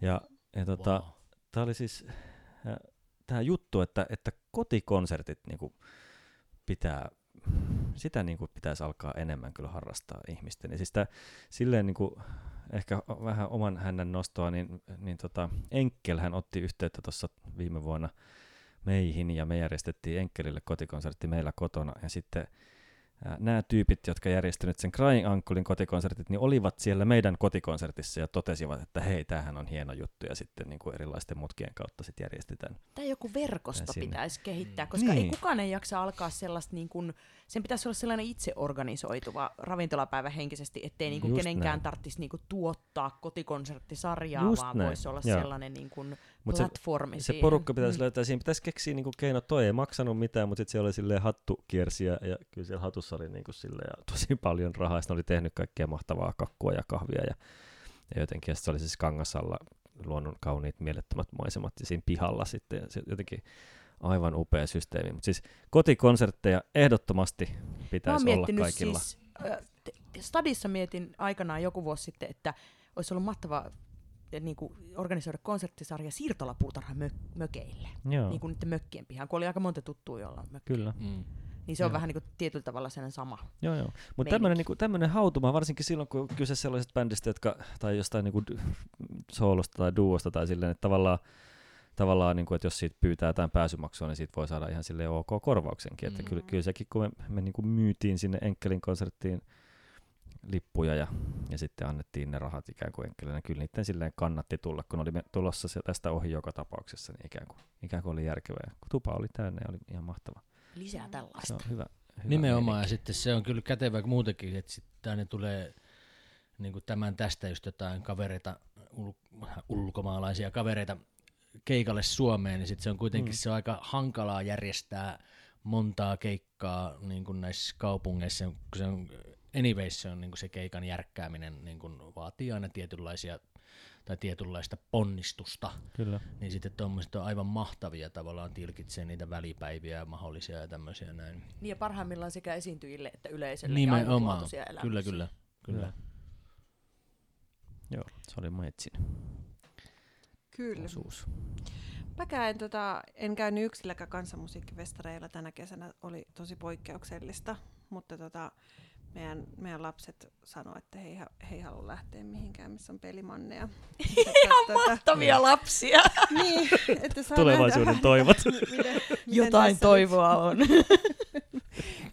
Ja, ja tota, Wow. tämä oli siis tämä juttu, että, että kotikonsertit niin kuin pitää, sitä niin kuin pitäisi alkaa enemmän kyllä harrastaa ihmisten. Ja siis tää, silleen niin kuin, ehkä vähän oman hänen nostoa, niin, niin tota, Enkel hän otti yhteyttä tuossa viime vuonna meihin ja me järjestettiin Enkelille kotikonsertti meillä kotona ja sitten nämä tyypit, jotka järjestänyt sen Crying Unclein kotikonsertit, niin olivat siellä meidän kotikonsertissa ja totesivat, että hei, tämähän on hieno juttu ja sitten niin kuin erilaisten mutkien kautta sitten järjestetään. Tai joku verkosto sinne. pitäisi kehittää, koska Niin. ei kukaan ei jaksa alkaa sellaista, niin kuin, sen pitäisi olla sellainen itseorganisoituva ravintolapäivä henkisesti, ettei niin kuin Just kenenkään näin. tarvitsisi niin kuin tuottaa kotikonserttisarjaa, Just vaan näin, voisi olla joo. sellainen niin kuin Mut se- platformi Se siihen. porukka pitäisi Mm. löytää, siinä pitäisi keksiä niin keinot, toi ei maksanut mitään, mutta sitten se oli silleen hattu kiersi ja, ja kyllä siellä hatussa oli niin silleen, ja tosi paljon rahaa, sitten oli tehnyt kaikkea mahtavaa kakkua ja kahvia ja, ja jotenkin, ja se oli siis Kangasalla luonnon kauniit mielettömät maisemat ja siinä pihalla sitten, ja se jotenkin aivan upea systeemi, mutta siis kotikonsertteja ehdottomasti pitäisi olla kaikilla. siis, äh, Stadissa mietin aikanaan joku vuosi sitten, että olisi ollut mahtavaa niin kuin organisoida konserttisarja siirtolapuutarha mö- mökeille, Joo, niin kuin niiden mökkien pihaan, kun oli aika monta tuttua, jolla on mökki. kyllä. Mm. Niin se on Joo. vähän niin kuin tietyllä tavalla sellainen sama. Joo, joo. Mutta tämmöinen niinku, tämmönen hautuma, varsinkin silloin, kun on kyse sellaisesta bändistä, jotka, tai jostain niinku soolosta tai duosta tai silleen, että tavallaan, tavallaan niinku, että jos siitä pyytää jotain pääsymaksua, niin siitä voi saada ihan sille ok korvauksenkin. Että Mm. kyllä, kyllä sekin, kun me, me niinku myytiin sinne Enkelin konserttiin lippuja ja, ja sitten annettiin ne rahat ikään kuin Enkelille, niin kyllä niiden silleen kannatti tulla, kun oli tulossa se tästä ohi joka tapauksessa, niin ikään kuin, ikään kuin oli järkevää. Kun tupa oli täynnä ja oli ihan mahtava. Lisää Se tällaista. on hyvä. hyvä Nimenomaan, ja sitten se on kyllä kätevä muutenkin, että sitten tänne tulee niin kuin tämän tästä just jotain kavereita, ul- ulkomaalaisia kavereita keikalle Suomeen, niin sitten se on kuitenkin mm. se on aika hankalaa järjestää montaa keikkaa niin kuin näissä kaupungeissa, kun se on, anyways se on niin kuin se keikan järkkääminen niin kuin vaatii aina tietynlaisia tai tietynlaista ponnistusta, Kyllä. niin sitten tuommoiset on aivan mahtavia tavallaan tilkitsee niitä välipäiviä ja mahdollisia ja tämmöisiä näin. Niin ja parhaimmillaan sekä esiintyjille että yleisölle. ja Nimenomaan, ainutlaatuisia kyllä, elämyksiä. kyllä, kyllä. Joo. Joo, se oli Maitsin Kyllä. osuus. Mäkään en, tota, en käynyt yksilläkään kansanmusiikkifestareilla tänä kesänä, oli tosi poikkeuksellista, mutta tota, meidän, meidän lapset sanoi, että he, he ei halua lähteä mihinkään, missä on pelimanneja. Ihan Mahtavia lapsia. Niin, että saa Tulevaisuuden nähdä, toivot. miten, miten Jotain toivoa on. Nyt,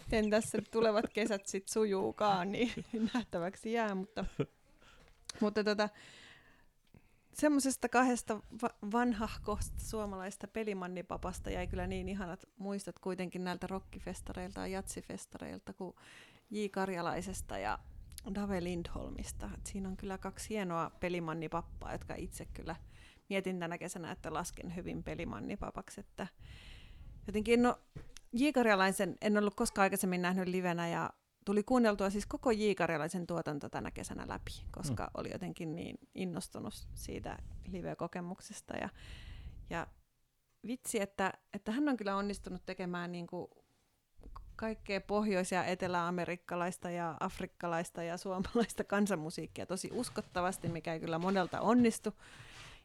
miten tässä nyt tulevat kesät sit sujuukaan, niin nähtäväksi jää, mutta, mutta tota, semmoisesta kahdesta va- vanhahkosta suomalaista pelimannipapasta jäi kyllä niin ihanat muistot kuitenkin näiltä rockifestareilta ja jatsifestareilta kuin J. Karjalaisesta ja Dave Lindholmista. Et siinä on kyllä kaksi hienoa pelimannipappaa, jotka itse kyllä mietin tänä kesänä, että lasken hyvin pelimannipapaksi. Että jotenkin no, J. Karjalaisen en ollut koskaan aikaisemmin nähnyt livenä ja tuli kuunneltua siis koko J. Karjalaisen tuotanto tänä kesänä läpi, koska mm. oli jotenkin niin innostunut siitä live-kokemuksesta. Ja, ja vitsi, että, että hän on kyllä onnistunut tekemään niin kuin kaikkea pohjois- ja eteläamerikkalaista ja afrikkalaista ja suomalaista kansanmusiikkia tosi uskottavasti, mikä ei kyllä monelta onnistu.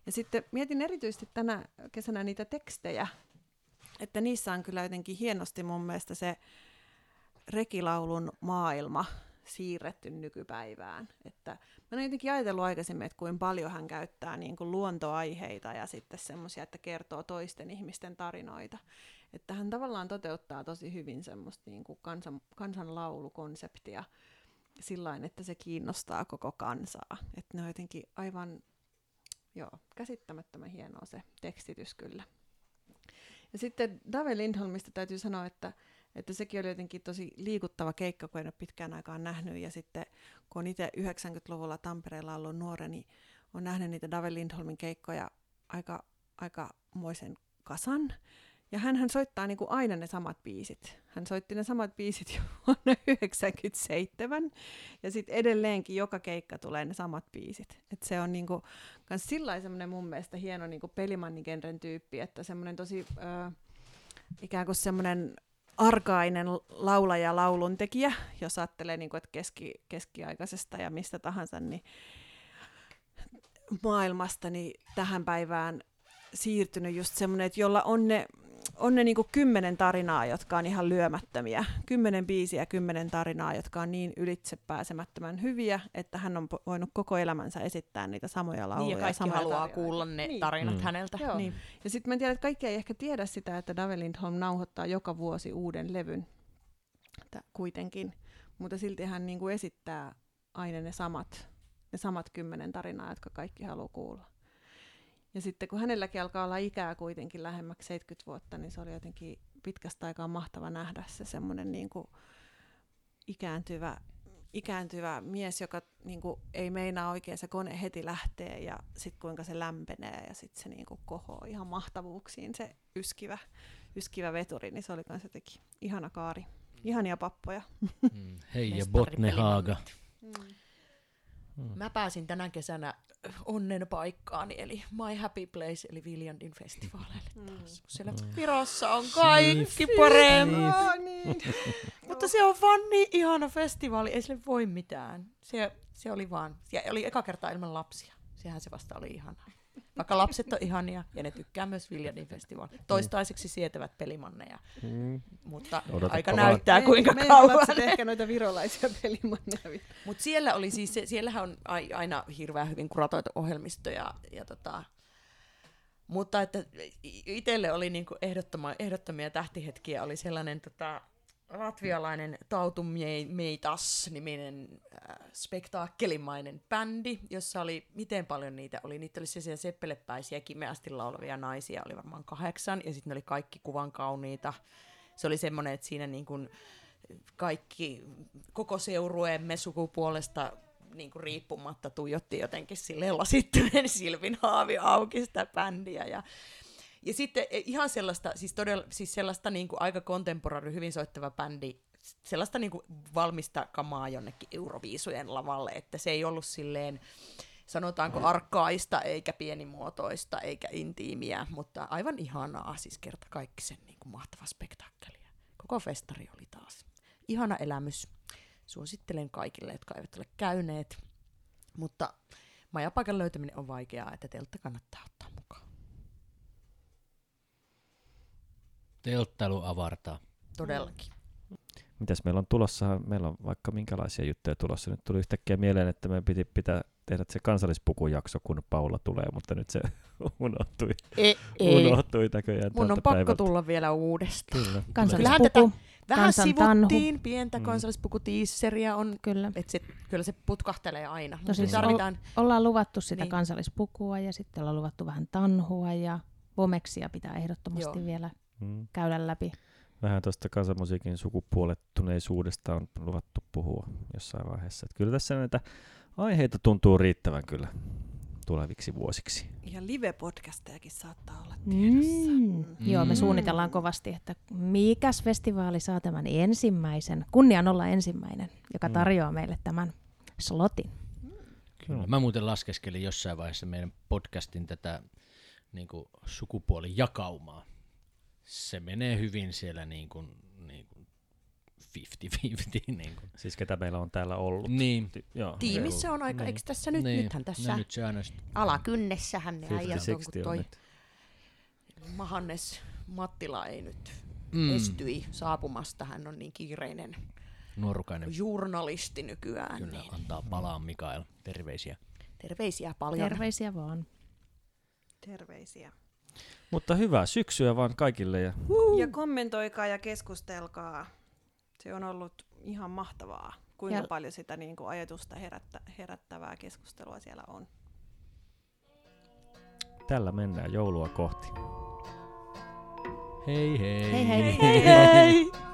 Ja sitten mietin erityisesti tänä kesänä niitä tekstejä, että niissä on kyllä jotenkin hienosti mun mielestä se rekilaulun maailma siirretty nykypäivään. Että mä olen jotenkin ajatellut aikaisemmin, että kuinka paljon hän käyttää niin kuin luontoaiheita ja sitten semmoisia, että kertoo toisten ihmisten tarinoita. Että hän tavallaan toteuttaa tosi hyvin semmoista niin kuin kansan, kansanlaulukonseptia sillä että se kiinnostaa koko kansaa. Että ne on jotenkin aivan joo, käsittämättömän hienoa se tekstitys kyllä. Ja sitten Dave Lindholmista täytyy sanoa, että, että sekin oli jotenkin tosi liikuttava keikka, kun en ole pitkään aikaan nähnyt. Ja sitten kun on itse 90-luvulla Tampereella ollut nuori, niin on nähnyt niitä Dave Lindholmin keikkoja aika, aikamoisen kasan. Ja hän soittaa niin kuin aina ne samat biisit. Hän soitti ne samat biisit jo vuonna 1997. Ja sitten edelleenkin joka keikka tulee ne samat biisit. Et se on niin kuin, kans sillä semmoinen mun mielestä hieno niin pelimannigenren tyyppi, että semmoinen tosi ö, ikään kuin semmoinen arkainen laulaja laulun tekijä, jos ajattelee, niin kuin, että keski, keskiaikaisesta ja mistä tahansa, niin maailmasta niin tähän päivään siirtynyt just semmoinen, että jolla on ne on ne niinku kymmenen tarinaa, jotka on ihan lyömättömiä. Kymmenen biisiä, kymmenen tarinaa, jotka on niin ylitsepääsemättömän hyviä, että hän on voinut koko elämänsä esittää niitä samoja lauluja. Niin, ja kaikki samoja haluaa tarinoita. kuulla ne Niin. tarinat Mm. häneltä. Joo. Niin. Ja sitten mä tiedän, että kaikki ei ehkä tiedä sitä, että Dave Lindholm nauhoittaa joka vuosi uuden levyn että kuitenkin. Mutta silti hän niin kuin esittää aina ne samat, ne samat kymmenen tarinaa, jotka kaikki haluaa kuulla. Ja sitten kun hänelläkin alkaa olla ikää kuitenkin lähemmäksi 70 vuotta, niin se oli jotenkin pitkästä aikaa mahtava nähdä se semmoinen niin kuin ikääntyvä, ikääntyvä mies, joka niin kuin ei meinaa oikein se kone heti lähtee ja sitten kuinka se lämpenee ja sitten se niin kuin kohoo. Ihan mahtavuuksiin se yskivä, yskivä veturi, niin se oli myös jotenkin ihana kaari. Ihania pappoja. Mm, Hei ja Mestari Botne Haaga. Mm. Mä pääsin tänä kesänä onnen paikkaani, eli My Happy Place, eli Viljandin festivaaleille taas. Siellä Mm. Virossa on kaikki parempaa. niin. Mutta se on vaan niin ihana festivaali, ei sille voi mitään. Se, se oli vaan, ja oli eka kertaa ilman lapsia. Sehän se vasta oli ihanaa. Vaikka lapset on ihania ja ne tykkää myös Viljandin festivaali. Toistaiseksi sietävät pelimanneja, Mm. mutta Odotapa aika vaan. näyttää Me- kuinka meidän kauan. lapset ehkä noita virolaisia pelimanneja. Mutta siellä oli siis, se- siellähän on ai- aina hirveän hyvin kuratoitu ohjelmisto ja, ja tota, mutta että itselle oli niinku ehdottomia tähtihetkiä, oli sellainen tota, latvialainen Tautu Mie- Meitas-niminen äh, spektaakkelimainen bändi, jossa oli, miten paljon niitä oli, niitä oli sellaisia seppelepäisiä, kimeästi laulavia naisia, oli varmaan kahdeksan, ja sitten ne oli kaikki kuvan kauniita. Se oli semmoinen, että siinä niin kuin kaikki, koko seurueemme sukupuolesta niin kuin riippumatta tuijotti jotenkin silleen lasittuneen silmin haavi auki sitä bändiä. Ja, ja sitten e, ihan sellaista, siis, todella, siis sellaista niin kuin aika kontemporaari, hyvin soittava bändi, sellaista niin kuin valmista kamaa jonnekin Euroviisujen lavalle, että se ei ollut silleen, sanotaanko arkkaista, eikä pienimuotoista, eikä intiimiä, mutta aivan ihanaa, siis kerta kaikki sen niin kuin mahtava spektaakkeli. Koko festari oli taas ihana elämys. Suosittelen kaikille, jotka eivät ole käyneet, mutta majapaikan löytäminen on vaikeaa, että teltta kannattaa ottaa mukaan. Telttailu avartaa. Todellakin. Mitäs meillä on tulossa? Meillä on vaikka minkälaisia juttuja tulossa. Nyt tuli yhtäkkiä mieleen, että meidän piti pitää tehdä se kansallispukujakso, kun Paula tulee, mutta nyt se unohtui, Ei, ei. unohtui näköjään Mun on pakko päivältä. tulla vielä uudestaan. Kyllä. Kansallispuku, Vähän Kansan tanhu. sivuttiin, pientä Mm. kansallispukutiisseriä on, kyllä. että se, kyllä se putkahtelee aina. Mutta siis tarvitaan, Ollaan luvattu sitä Niin. niin. kansallispukua ja sitten ollaan luvattu vähän tanhua ja vomeksia pitää ehdottomasti Joo. vielä Mm. käydä läpi. Vähän tuosta kansanmusiikin sukupuolettuneisuudesta on luvattu puhua jossain vaiheessa. Että kyllä tässä näitä aiheita tuntuu riittävän kyllä tuleviksi vuosiksi. Ja live-podcastejakin saattaa olla tiedossa. Mm. Joo, me Mm. suunnitellaan kovasti, että mikäs festivaali saa tämän ensimmäisen, kunnian olla ensimmäinen, joka Mm. tarjoaa meille tämän slotin. Kyllä. Mä muuten laskeskelin jossain vaiheessa meidän podcastin tätä niin kuin sukupuolijakaumaa. Se menee hyvin siellä niin kuin, niin kuin 50-50. Niin, kuin. Siis ketä meillä on täällä ollut. niin. Ti- Joo, tiimissä on aika, Niin. eikö tässä nyt, niin. nythän tässä No, nyt se aina alakynnessähän ne äijät on, kun 50-60 on toi nyt. Mahannes Mattila ei nyt mm, estyi saapumasta. Hän on niin kiireinen nuorukainen journalisti nykyään. kyllä Niin. antaa palaa Mikael. Terveisiä. Terveisiä paljon. Terveisiä vaan. Terveisiä. Mutta hyvää syksyä vaan kaikille ja Ja kommentoikaa ja keskustelkaa. Se on ollut ihan mahtavaa, kuinka Ja- paljon sitä niin kuin ajatusta herättä, herättävää keskustelua siellä on. tällä mennään joulua kohti. Hei hei. Hei hei. Hei hei!